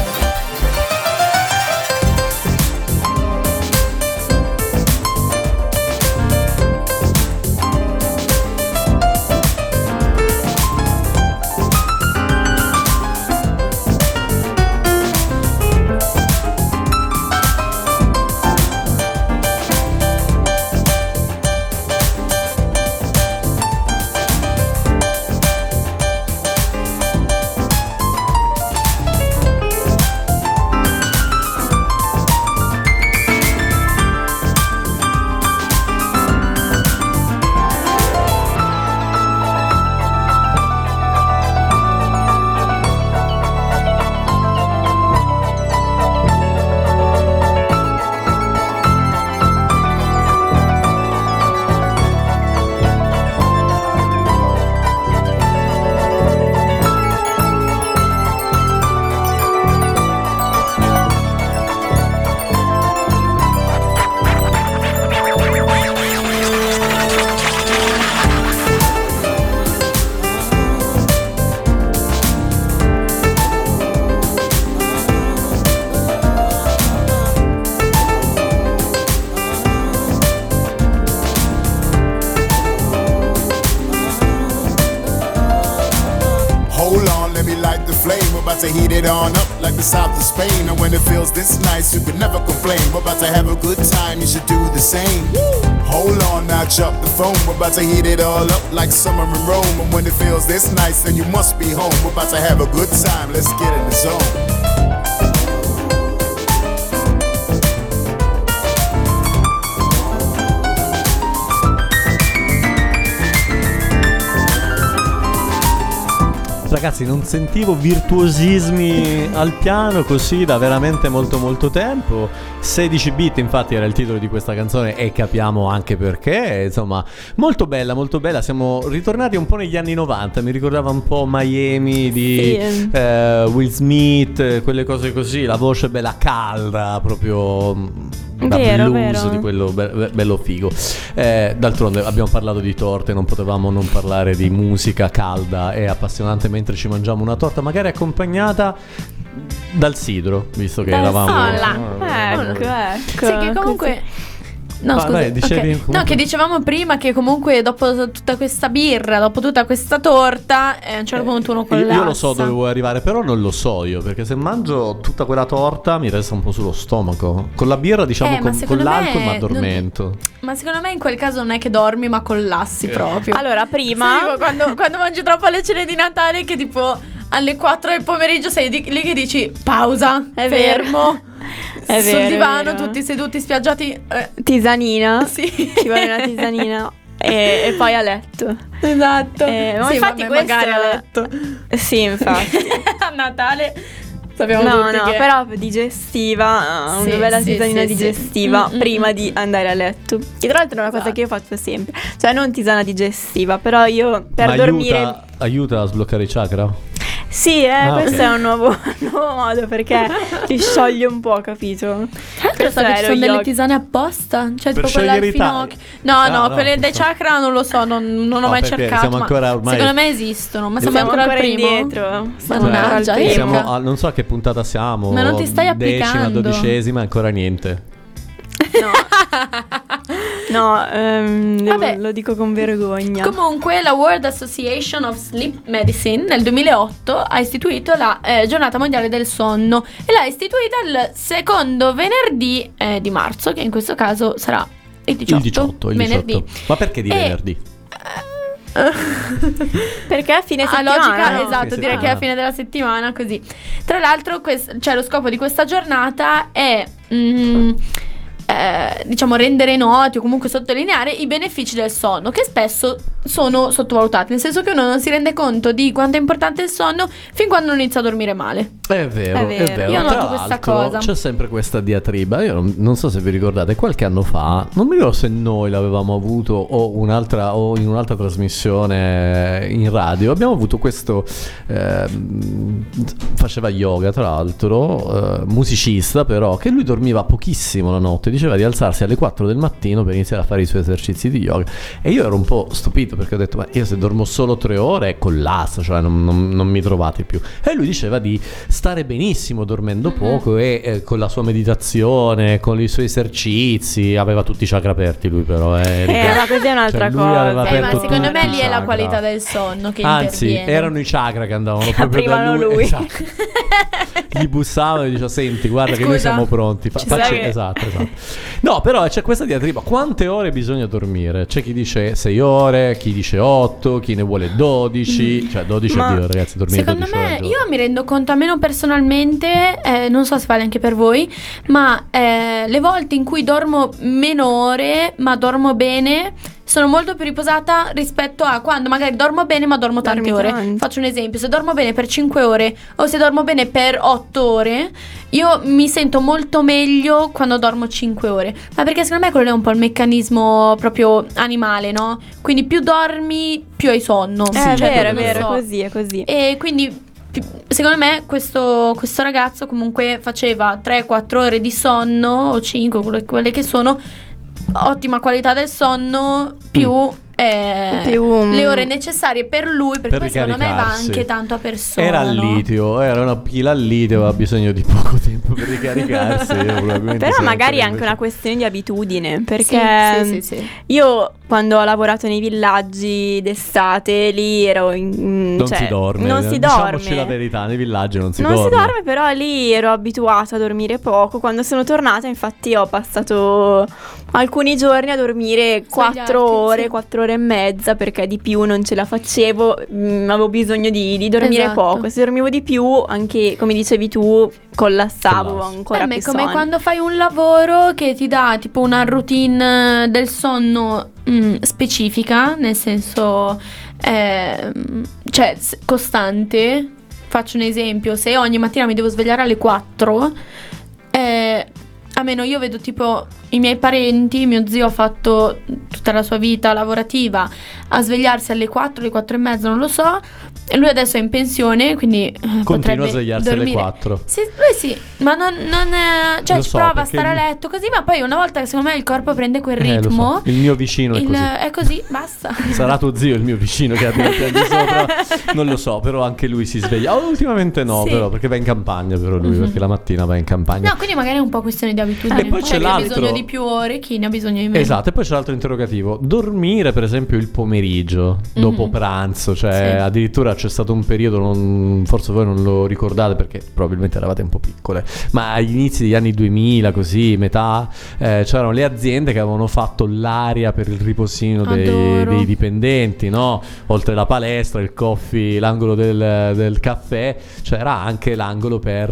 S7: complain. We're about to have a good time, you should do the same. Hold on, now drop the phone. We're about to heat it all up like summer in Rome. And when it feels this nice, then you must be home. We're about to have a good time, let's get in the zone.
S3: Ragazzi, non sentivo virtuosismi al piano così da veramente molto molto tempo. 16 bit infatti era il titolo di questa canzone e capiamo anche perché. Insomma, molto bella, molto bella. Siamo ritornati un po' negli anni 90, mi ricordava un po' Miami di
S1: Sì.
S3: eh, Will Smith, quelle cose così, la voce bella calda, proprio mm, da
S1: Vero,
S3: blues
S1: vero.
S3: di quello be- be- bello figo. Eh, d'altronde abbiamo parlato di torte, non potevamo non parlare di musica calda e appassionante mentre ci mangiamo una torta, magari accompagnata dal sidro, visto che
S1: Dal
S3: eravamo...
S1: sola. Ecco, ecco.
S2: Sì, che comunque. No,
S3: Vai,
S2: scusa.
S3: vai, dicevi
S2: No, che dicevamo prima che comunque dopo tutta questa birra, dopo tutta questa torta, eh, a un certo punto uno collassa.
S3: io lo so dove vuoi arrivare, però non lo so io, perché se mangio tutta quella torta mi resta un po' sullo stomaco. Con la birra, diciamo,
S2: Eh,
S3: con, con l'alcol mi addormento.
S2: Ma secondo me in quel caso non è che dormi, ma collassi proprio.
S1: Allora, prima...
S2: Sì, quando, quando mangi troppo alle cene di Natale, che tipo alle 4 del pomeriggio sei di- lì che dici pausa,
S1: È
S2: fermo. *laughs*
S1: È
S2: sul
S1: vero, è
S2: divano,
S1: vero.
S2: tutti seduti spiaggiati. eh,
S1: Tisanina. *laughs*
S2: sì.
S1: Ci vuole una tisanina. e, e poi a letto.
S2: Esatto.
S1: Eh, ma
S2: Sì,
S1: infatti
S2: vabbè,
S1: questo-
S2: magari a letto.
S1: Sì, infatti. *laughs*
S2: a Natale sappiamo
S1: No,
S2: tutti
S1: no,
S2: che
S1: però digestiva,
S2: Sì,
S1: una bella
S2: sì,
S1: tisanina
S2: sì, sì.
S1: digestiva
S2: Mm, mm,
S1: prima
S2: mm.
S1: di andare a letto. Che tra l'altro è una cosa
S2: Esatto.
S1: che io faccio sempre. Cioè non tisana digestiva, però io per
S3: Ma
S1: dormire...
S3: aiuta, aiuta a sbloccare i chakra?
S1: Sì, eh,
S3: Ah,
S1: questo
S3: ok.
S1: è un nuovo, un *laughs* nuovo modo perché ti scioglie un po', capito?
S2: Tra l'altro
S1: Questo
S2: so che ci sono delle tisane apposta, cioè
S3: Per
S2: tipo quella al finocchio. No,
S3: Ah,
S2: no,
S3: no,
S2: quelle dei
S3: questo-
S2: chakra non lo so, non, non ho
S3: No,
S2: mai
S3: perché
S2: cercato.
S3: siamo
S2: ma
S3: ancora ormai-
S2: Secondo me esistono, ma siamo,
S1: Siamo
S2: ancora,
S1: ancora indietro.
S2: Mannaggia,
S1: primo.
S3: Siamo a- non so a che puntata siamo.
S2: Ma non ti stai
S3: Decima,
S2: applicando?
S3: dodicesima, ancora niente.
S1: No, *laughs* ehm, devo-
S2: Vabbè.
S1: lo dico con vergogna.
S2: Comunque la World Association of Sleep Medicine nel 2008 ha istituito la eh, giornata mondiale del sonno e l'ha istituita il secondo venerdì eh, di marzo, che in questo caso sarà il 18.
S3: il 18, il
S2: venerdì.
S3: 18. Ma perché di
S2: E-
S3: venerdì? *laughs*
S1: Perché a fine
S2: Ah,
S1: settimana.
S2: logica,
S1: no?
S2: esatto,
S3: Fine
S2: direi che è a fine della settimana così. Tra l'altro, quest- cioè, lo scopo di questa giornata è mm, eh, diciamo rendere noti o comunque sottolineare i benefici del sonno, che spesso sono sottovalutati, nel senso che uno non si rende conto di quanto è importante il sonno fin quando non inizia a dormire male.
S3: È vero, è
S1: È
S3: vero.
S1: vero.
S2: Io
S3: Tra
S2: noto questa cosa.
S3: C'è sempre questa diatriba. Io non, non so se vi ricordate, qualche anno fa, non mi ricordo se noi l'avevamo avuto o, un'altra, o in un'altra trasmissione in radio. Abbiamo avuto questo. ehm, faceva yoga, tra l'altro, eh, musicista, però, che lui dormiva pochissimo la notte. Diceva di alzarsi alle 4 del mattino per iniziare a fare i suoi esercizi di yoga. E io ero un po' stupito perché ho detto: Ma io se dormo solo tre ore collasso, cioè non, non- non mi trovate più. E lui diceva di stare benissimo dormendo poco e eh, con la sua meditazione, con i suoi esercizi. Aveva tutti i chakra aperti lui, però. Eh,
S1: Eh, ma questa è un'altra
S3: Cioè, lui aveva
S1: cosa.
S2: Eh, ma secondo me lì è la qualità del sonno che
S3: Anzi,
S2: interviene.
S3: erano i chakra che andavano proprio da
S1: Aprivano
S3: lui.
S1: lui.
S3: Esatto. *laughs* *laughs* Gli bussavano e diceva: Senti, guarda che noi
S2: Scusa.
S3: siamo pronti. Fa-
S1: Ci
S3: facci-
S1: sa che-
S3: Esatto, esatto. *laughs* No, però c'è questa diatriba. Quante ore bisogna dormire? C'è chi dice 6 ore, chi dice 8, chi ne vuole 12. Cioè, 12
S1: Ma
S3: oddio, ragazzi, dormire
S2: Secondo
S3: 12 ore
S2: me, io mi rendo conto, almeno personalmente, eh, non so se vale anche per voi, ma eh, le volte in cui dormo meno ore, ma dormo bene, sono molto più riposata rispetto a quando magari dormo bene, ma dormo tante
S1: Dormi
S2: ore.
S1: tanto.
S2: Faccio un esempio: se dormo bene per 5 ore o se dormo bene per 8 ore, io mi sento molto meglio quando dormo 5 ore. Ma perché secondo me quello è un po' il meccanismo proprio animale, no? Quindi più dormi, più hai sonno. Cioè,
S1: è vero, è vero, è
S2: so.
S1: così, è così.
S2: E quindi secondo me questo, questo ragazzo comunque faceva 3-4 ore di sonno o 5, quelle, quelle che sono, ottima qualità del sonno più, eh,
S1: Più, mm,
S2: le ore necessarie per lui, perché
S3: Per
S2: poi secondo me va anche tanto a persona.
S3: Era al
S2: no?
S3: litio, era una pila al litio, aveva bisogno di poco tempo per ricaricarsi. *laughs*
S1: Però magari è anche
S3: invece-
S1: una questione di abitudine,
S2: Sì,
S1: perché
S2: sì, sì, sì.
S1: io quando ho lavorato nei villaggi d'estate, lì ero in...
S3: Non
S1: cioè,
S3: si dorme.
S1: Non si
S3: Diciamoci
S1: dorme.
S3: la verità, nei villaggi non si
S1: non
S3: dorme.
S1: si dorme, però lì ero abituata a dormire poco. Quando sono tornata, infatti, ho passato alcuni giorni a dormire 4
S2: Svegliarti,
S1: ore,
S2: sì.
S1: 4 ore e mezza, perché di più non ce la facevo. mm, avevo bisogno di, di dormire
S2: Esatto.
S1: poco. Se dormivo di più, anche come dicevi tu, collassavo
S3: Collassi.
S1: ancora
S2: Beh,
S1: più
S2: come
S1: sonno.
S2: quando fai un lavoro che ti dà tipo una routine del sonno mm, specifica, nel senso, ehm, cioè costante. Faccio un esempio, se ogni mattina mi devo svegliare alle 4, eh, almeno io vedo tipo i miei parenti, mio zio ha fatto tutta la sua vita lavorativa a svegliarsi alle 4, alle 4 e mezza, non lo so. E lui adesso è in pensione, quindi eh,
S3: Continua a svegliarsi alle
S2: dormire.
S3: 4.
S2: Sì, lui sì, ma non, non è- cioè
S3: Lo
S2: ci
S3: so,
S2: prova a stare a letto così, ma poi una volta che secondo me il corpo prende quel
S3: Eh, lo so.
S2: ritmo,
S3: Il mio vicino è
S2: il-
S3: così.
S2: è così, basta. *laughs*
S3: Sarà tuo zio il mio vicino che ha anni *laughs* sopra, non lo so, però anche lui si sveglia. Oh, ultimamente no,
S2: Sì.
S3: però, perché va in campagna però lui, perché la mattina va in campagna.
S2: No, quindi magari è un po' questione di abitudine.
S3: E poi c'è
S2: Cioè,
S3: l'altro-
S2: di più ore, chi ne ha bisogno di meno.
S3: Esatto, e poi c'è l'altro interrogativo. Dormire, per esempio, il pomeriggio, dopo
S2: Mhm.
S3: pranzo, cioè
S2: Sì.
S3: addirittura c'è stato un periodo, non- forse voi non lo ricordate perché probabilmente eravate un po' piccole, ma agli inizi degli anni 2000, così, metà, eh, c'erano le aziende che avevano fatto l'area per il riposino dei, dei dipendenti, no? Oltre la palestra, il coffee, l'angolo del, del caffè, c'era anche l'angolo per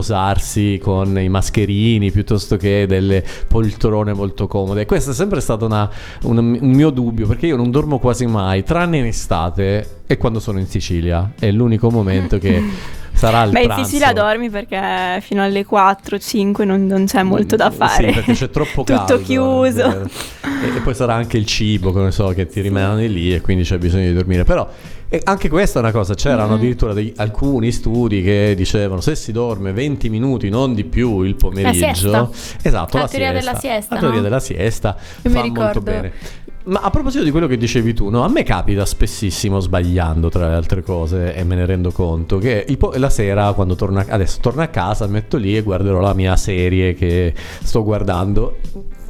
S3: riposarsi con i mascherini piuttosto che delle poltrone molto comode. Questo è sempre stato una- un, un mio dubbio perché io non dormo quasi mai, tranne in estate e quando sono in Sicilia. È l'unico momento che *laughs* sarà il
S1: Beh, in
S3: pranzo.
S1: Sicilia dormi perché fino alle 4-5 non, non c'è molto da
S3: Mm,
S1: fare.
S3: Sì, perché c'è troppo *laughs*
S1: Tutto
S3: caldo.
S1: chiuso.
S3: vero. E, e poi sarà anche il cibo, che ne so, che ti rimane lì e quindi c'è bisogno di dormire. Però e anche questa è una cosa, c'erano addirittura dei- alcuni studi che dicevano se si dorme 20 minuti, non di più il pomeriggio.
S2: siesta.
S3: Esatto,
S2: La
S3: la,
S2: teoria
S3: siesta.
S2: della siesta,
S3: La teoria
S2: no?
S3: della siesta
S2: Io mi
S3: fa molto
S2: ricordo.
S3: bene. Ma a proposito di quello che dicevi tu, no, a me capita spessissimo, sbagliando tra le altre cose, e me ne rendo conto, che po- la sera, quando torno a, adesso torno a casa, metto lì e guarderò la mia serie che sto guardando.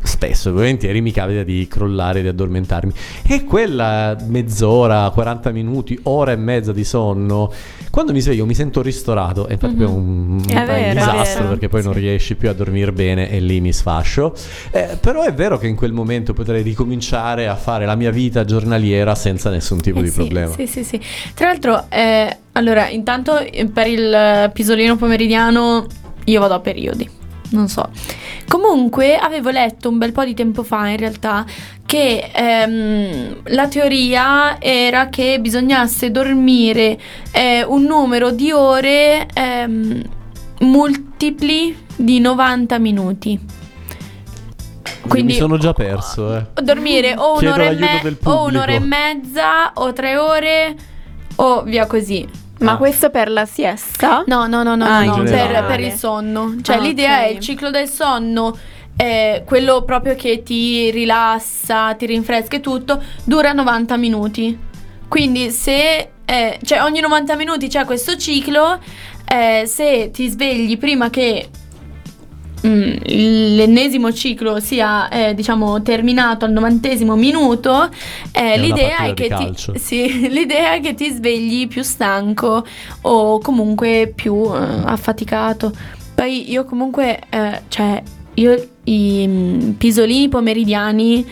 S3: Spesso, volentieri, mi capita di crollare, di addormentarmi. E quella mezz'ora, 40 minuti, ora e mezza di sonno, quando mi sveglio mi sento ristorato. E infatti
S2: Mhm.
S3: è un,
S1: È
S3: un
S1: vero, è
S3: disastro perché poi non
S2: Sì.
S3: riesci più a dormire bene e lì mi sfascio. Eh, però è vero che in quel momento potrei ricominciare a fare la mia vita giornaliera senza nessun tipo
S2: Eh
S3: di
S2: sì,
S3: problema.
S2: Sì, sì, sì. Tra l'altro, eh, allora, intanto eh, per il eh, pisolino pomeridiano io vado a periodi. Non so. Comunque, avevo letto un bel po' di tempo fa, in realtà, che ehm, la teoria era che bisognasse dormire eh, un numero di ore ehm, multipli di 90 minuti.
S3: Quindi mi sono già perso, eh.
S2: Dormire o un'ora, e me- o un'ora e mezza o tre ore o via così.
S1: Ma
S3: Ah.
S1: questo per la siesta?
S2: No, no, no, no,
S1: Ah,
S2: no, per, per il sonno. Cioè
S1: Ah,
S2: l'idea
S1: ok.
S2: è il ciclo del sonno, è quello proprio che ti rilassa, ti rinfresca e tutto, dura 90 minuti. Quindi se, eh, cioè ogni 90 minuti c'è questo ciclo, eh, se ti svegli prima che mm, l'ennesimo ciclo sia eh, diciamo terminato al novantesimo minuto eh,
S3: una
S2: l'idea è che ti, *laughs* sì, l'idea è che ti svegli più stanco o comunque più eh, affaticato. Poi io comunque eh, cioè io i mm, pisolini pomeridiani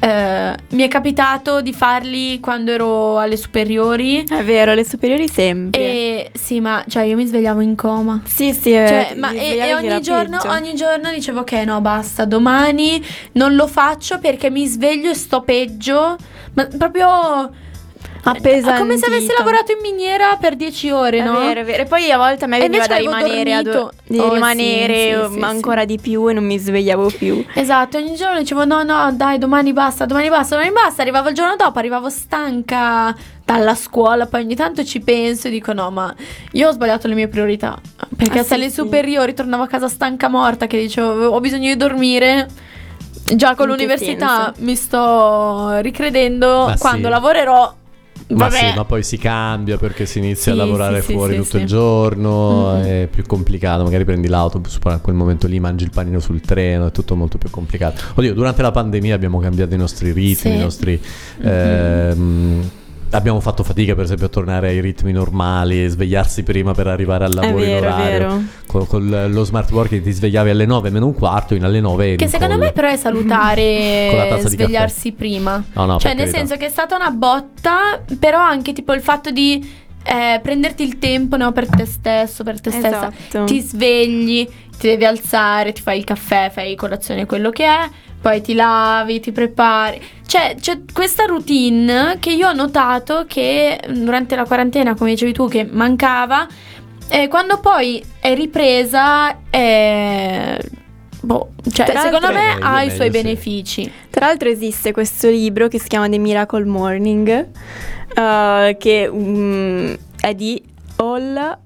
S2: eh, mi è capitato di farli quando ero alle superiori.
S1: È vero, le superiori sempre.
S2: e sì ma cioè io mi svegliavo in coma.
S1: Sì, sì, eh,
S2: cioè, ma e, e ogni, giorno, ogni giorno dicevo ok no basta domani non lo faccio perché mi sveglio e sto peggio. Ma proprio
S1: Appesantito.
S2: come se avessi lavorato in miniera per 10 ore
S1: È
S2: no?
S1: vero, è vero. E poi a volte a me veniva da rimanere, do- di
S2: Oh, sì,
S1: rimanere
S2: sì, sì,
S1: ancora di più e non mi svegliavo più.
S2: Esatto, ogni giorno dicevo no, no, dai, domani basta, domani basta, domani basta. Arrivavo il giorno dopo, arrivavo stanca dalla scuola, poi ogni tanto ci penso e dico no, ma io ho sbagliato le mie priorità. Perché
S1: Ah,
S2: se
S1: sì,
S2: alle
S1: sì.
S2: superiori tornavo a casa stanca morta che dicevo ho bisogno di dormire. Già con l'università
S1: senso?
S2: mi sto ricredendo
S3: Ma
S2: quando
S3: sì.
S2: lavorerò.
S3: Ma sì, ma poi si cambia perché si inizia
S2: Sì,
S3: a lavorare
S2: sì,
S3: fuori tutto il giorno,
S2: Mhm.
S3: è più complicato, magari prendi l'autobus, poi a quel momento lì mangi il panino sul treno, è tutto molto più complicato. Oddio, durante la pandemia abbiamo cambiato i nostri ritmi, i nostri...
S2: Mhm.
S3: ehm, abbiamo fatto fatica per esempio a tornare ai ritmi normali, svegliarsi prima per arrivare al
S1: È
S3: lavoro in
S1: vero, è
S3: orario.
S1: vero.
S3: Con, con lo smart working ti svegliavi alle 9 meno un quarto, in alle 9 eri
S2: Che
S3: in
S2: secondo
S3: call.
S2: me però è salutare *laughs* svegliarsi prima.
S3: No, no,
S2: cioè, nel
S3: carità.
S2: senso che è stata una botta, però anche tipo il fatto di eh, prenderti il tempo no, per te stesso, per te stessa.
S1: Esatto.
S2: Ti svegli, ti devi alzare, ti fai il caffè, fai colazione, quello che è, poi ti lavi, ti prepari. Cioè, c'è questa routine che io ho notato che durante la quarantena, come dicevi tu, che mancava. E quando poi è ripresa, è... Boh, cioè,
S1: Tra
S2: secondo me
S3: Meglio,
S2: ha i
S3: meglio,
S2: suoi
S3: sì.
S2: benefici.
S1: Tra l'altro esiste questo libro che si chiama The Miracle Morning, eh, che mm, è di Hall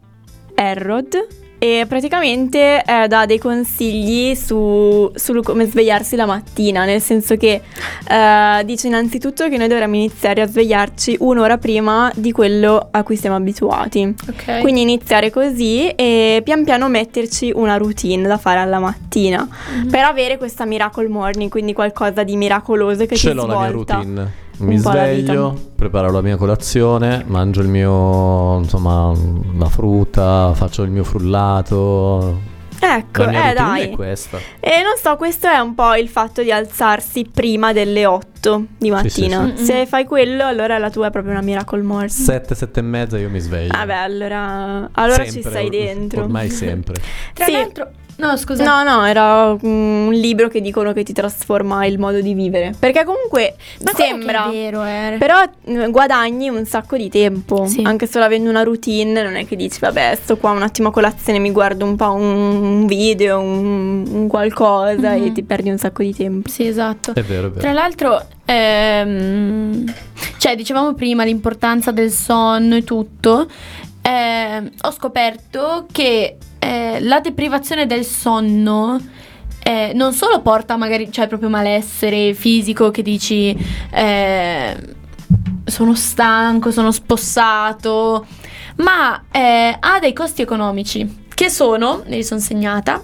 S1: Errod e praticamente eh, dà dei consigli su, su come svegliarsi la mattina, nel senso che eh, dice innanzitutto che noi dovremmo iniziare a svegliarci un'ora prima di quello a cui siamo abituati.
S2: Ok.
S1: Quindi iniziare così e pian piano metterci una routine da fare alla mattina
S2: Mhm.
S1: per avere questa miracle morning, quindi qualcosa di miracoloso che
S3: Ce
S1: ti
S3: l'ho
S1: svolta.
S3: la mia routine. Mi sveglio, preparo la mia colazione, mangio il mio, insomma, la frutta, faccio il mio frullato.
S1: Ecco, eh dai.
S3: è questa.
S1: E non so, questo è un po' il fatto di alzarsi prima delle 8 di mattina.
S2: sì, sì.
S1: Se fai quello, allora la tua è proprio una miracle morning.
S3: 7, 7 e mezza io mi sveglio.
S1: Vabbè, allora, allora ci
S3: Sempre,
S1: stai
S3: or-
S1: dentro.
S3: Ormai sempre.
S2: Tra
S1: Sì.
S2: l'altro, no, scusa.
S1: No, no, era un libro che dicono che ti trasforma il modo di vivere. Perché comunque
S2: Ma
S1: sembra.
S2: è vero, eh.
S1: Però mm, guadagni un sacco di tempo,
S2: Sì.
S1: anche solo avendo una routine, non è che dici vabbè sto qua un attimo a colazione, mi guardo un po' un, un video, un, un qualcosa
S2: Mhm.
S1: e ti perdi un sacco di tempo.
S2: Sì, esatto.
S3: È vero, è vero.
S2: Tra l'altro, ehm, cioè, dicevamo prima l'importanza del sonno e tutto. ehm, ho scoperto che eh, la deprivazione del sonno eh, non solo porta magari, cioè, proprio malessere fisico che dici eh, sono stanco, sono spossato, ma eh, ha dei costi economici che sono, me li sono segnata,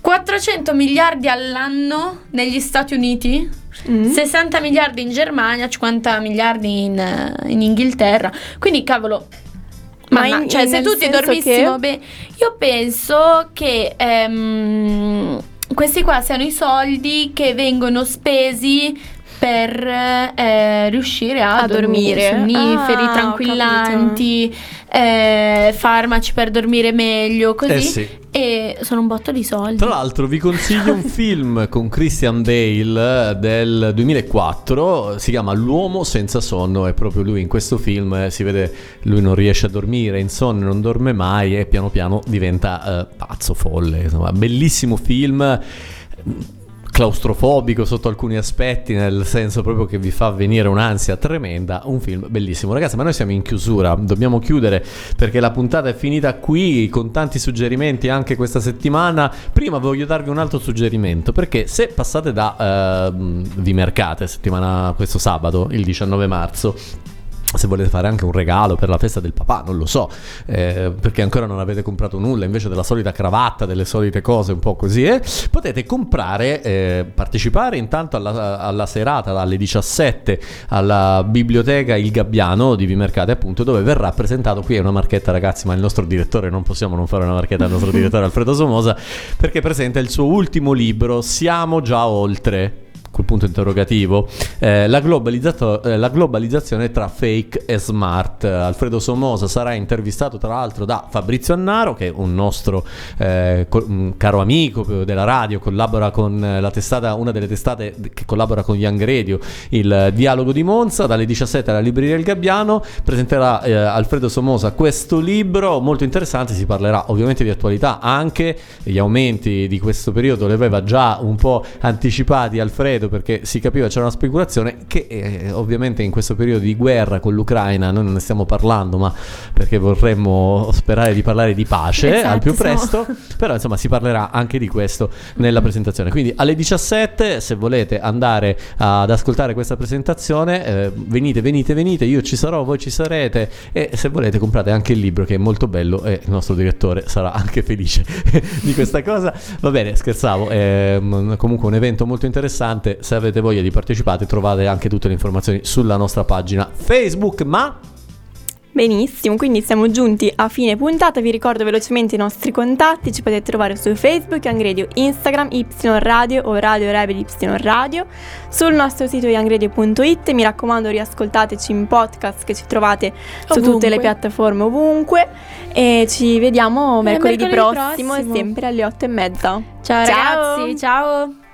S2: 400 miliardi all'anno negli Stati Uniti,
S1: Mm.
S2: 60 miliardi in Germania, 50 miliardi in, eh, in Inghilterra. Quindi, cavolo.
S1: Ma
S2: Ma
S1: in-
S2: cioè,
S1: in-
S2: se tutti dormissimo
S1: che-
S2: bene, io penso che ehm, questi qua siano i soldi che vengono spesi per eh, riuscire a,
S1: A dormire.
S2: Sonniferi,
S1: Ah,
S2: tranquillanti, eh, farmaci per dormire meglio, così.
S3: Eh sì.
S2: E sono un botto di soldi.
S3: Tra l'altro vi consiglio un *laughs* film con Christian Bale eh, del 2004, si chiama L'uomo senza sonno, è proprio lui in questo film, eh, si vede lui non riesce a dormire, insonne, non dorme mai e piano piano diventa eh, pazzo, folle, insomma, bellissimo film claustrofobico sotto alcuni aspetti, nel senso proprio che vi fa venire un'ansia tremenda, un film bellissimo. Ragazzi, ma noi siamo in chiusura, dobbiamo chiudere perché la puntata è finita qui con tanti suggerimenti anche questa settimana. Prima voglio darvi un altro suggerimento, perché se passate da ehm, Vi Mercate settimana questo sabato, il 19 marzo, se volete fare anche un regalo per la festa del papà, non lo so, eh, perché ancora non avete comprato nulla, invece della solita cravatta, delle solite cose un po' così, eh, potete comprare, eh, partecipare intanto alla, alla serata dalle 17 alla biblioteca Il Gabbiano di Vimercate, appunto, dove verrà presentato, qui è una marchetta ragazzi, ma il nostro direttore, non possiamo non fare una marchetta al nostro direttore Alfredo Somosa, perché presenta il suo ultimo libro, Siamo già oltre col punto interrogativo, eh, la, eh, la globalizzazione tra fake e smart. Alfredo Somosa sarà intervistato tra l'altro da Fabrizio Annaro, che è un nostro eh, co- un caro amico della radio, collabora con eh, la testata, una delle testate che collabora con Young Radio, il Dialogo di Monza, dalle 17 alla Libreria del Gabbiano, presenterà eh, Alfredo Somosa questo libro molto interessante, si parlerà ovviamente di attualità, anche. Gli aumenti di questo periodo li aveva già un po' anticipati Alfredo perché si capiva c'era una speculazione che eh, ovviamente in questo periodo di guerra con l'Ucraina noi non ne stiamo parlando ma perché vorremmo sperare di parlare di pace
S2: Esatto,
S3: al più presto però insomma si parlerà anche di questo nella presentazione. Quindi alle 17 se volete andare ad ascoltare questa presentazione eh, venite venite venite io ci sarò voi ci sarete e se volete comprate anche il libro che è molto bello e il nostro direttore sarà anche felice *laughs* di questa cosa. Va bene scherzavo è mm, comunque un evento molto interessante se avete voglia di partecipare trovate anche tutte le informazioni sulla nostra pagina Facebook ma
S1: Benissimo, quindi siamo giunti a fine puntata, vi ricordo velocemente i nostri contatti, ci potete trovare su Facebook, Young Radio, Instagram, Y Radio o Radio Rebel Y Radio, sul nostro sito youngradio.it, mi raccomando riascoltateci in podcast che ci trovate su
S2: Ovunque.
S1: tutte le piattaforme ovunque e ci vediamo mercoledì,
S2: mercoledì
S1: prossimo,
S2: prossimo.
S1: sempre alle otto e mezza.
S2: Ciao,
S1: Ciao.
S2: ragazzi, ciao.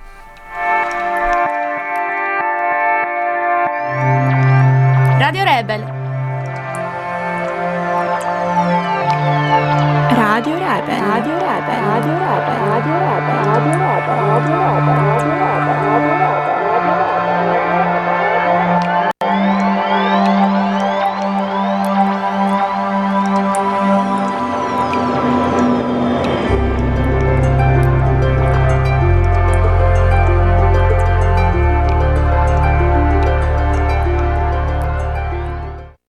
S2: Radio Rebel.
S1: Radio Rebel, Radio Rebel, Radio Rebel, Radio Rebel, Radio Rebel.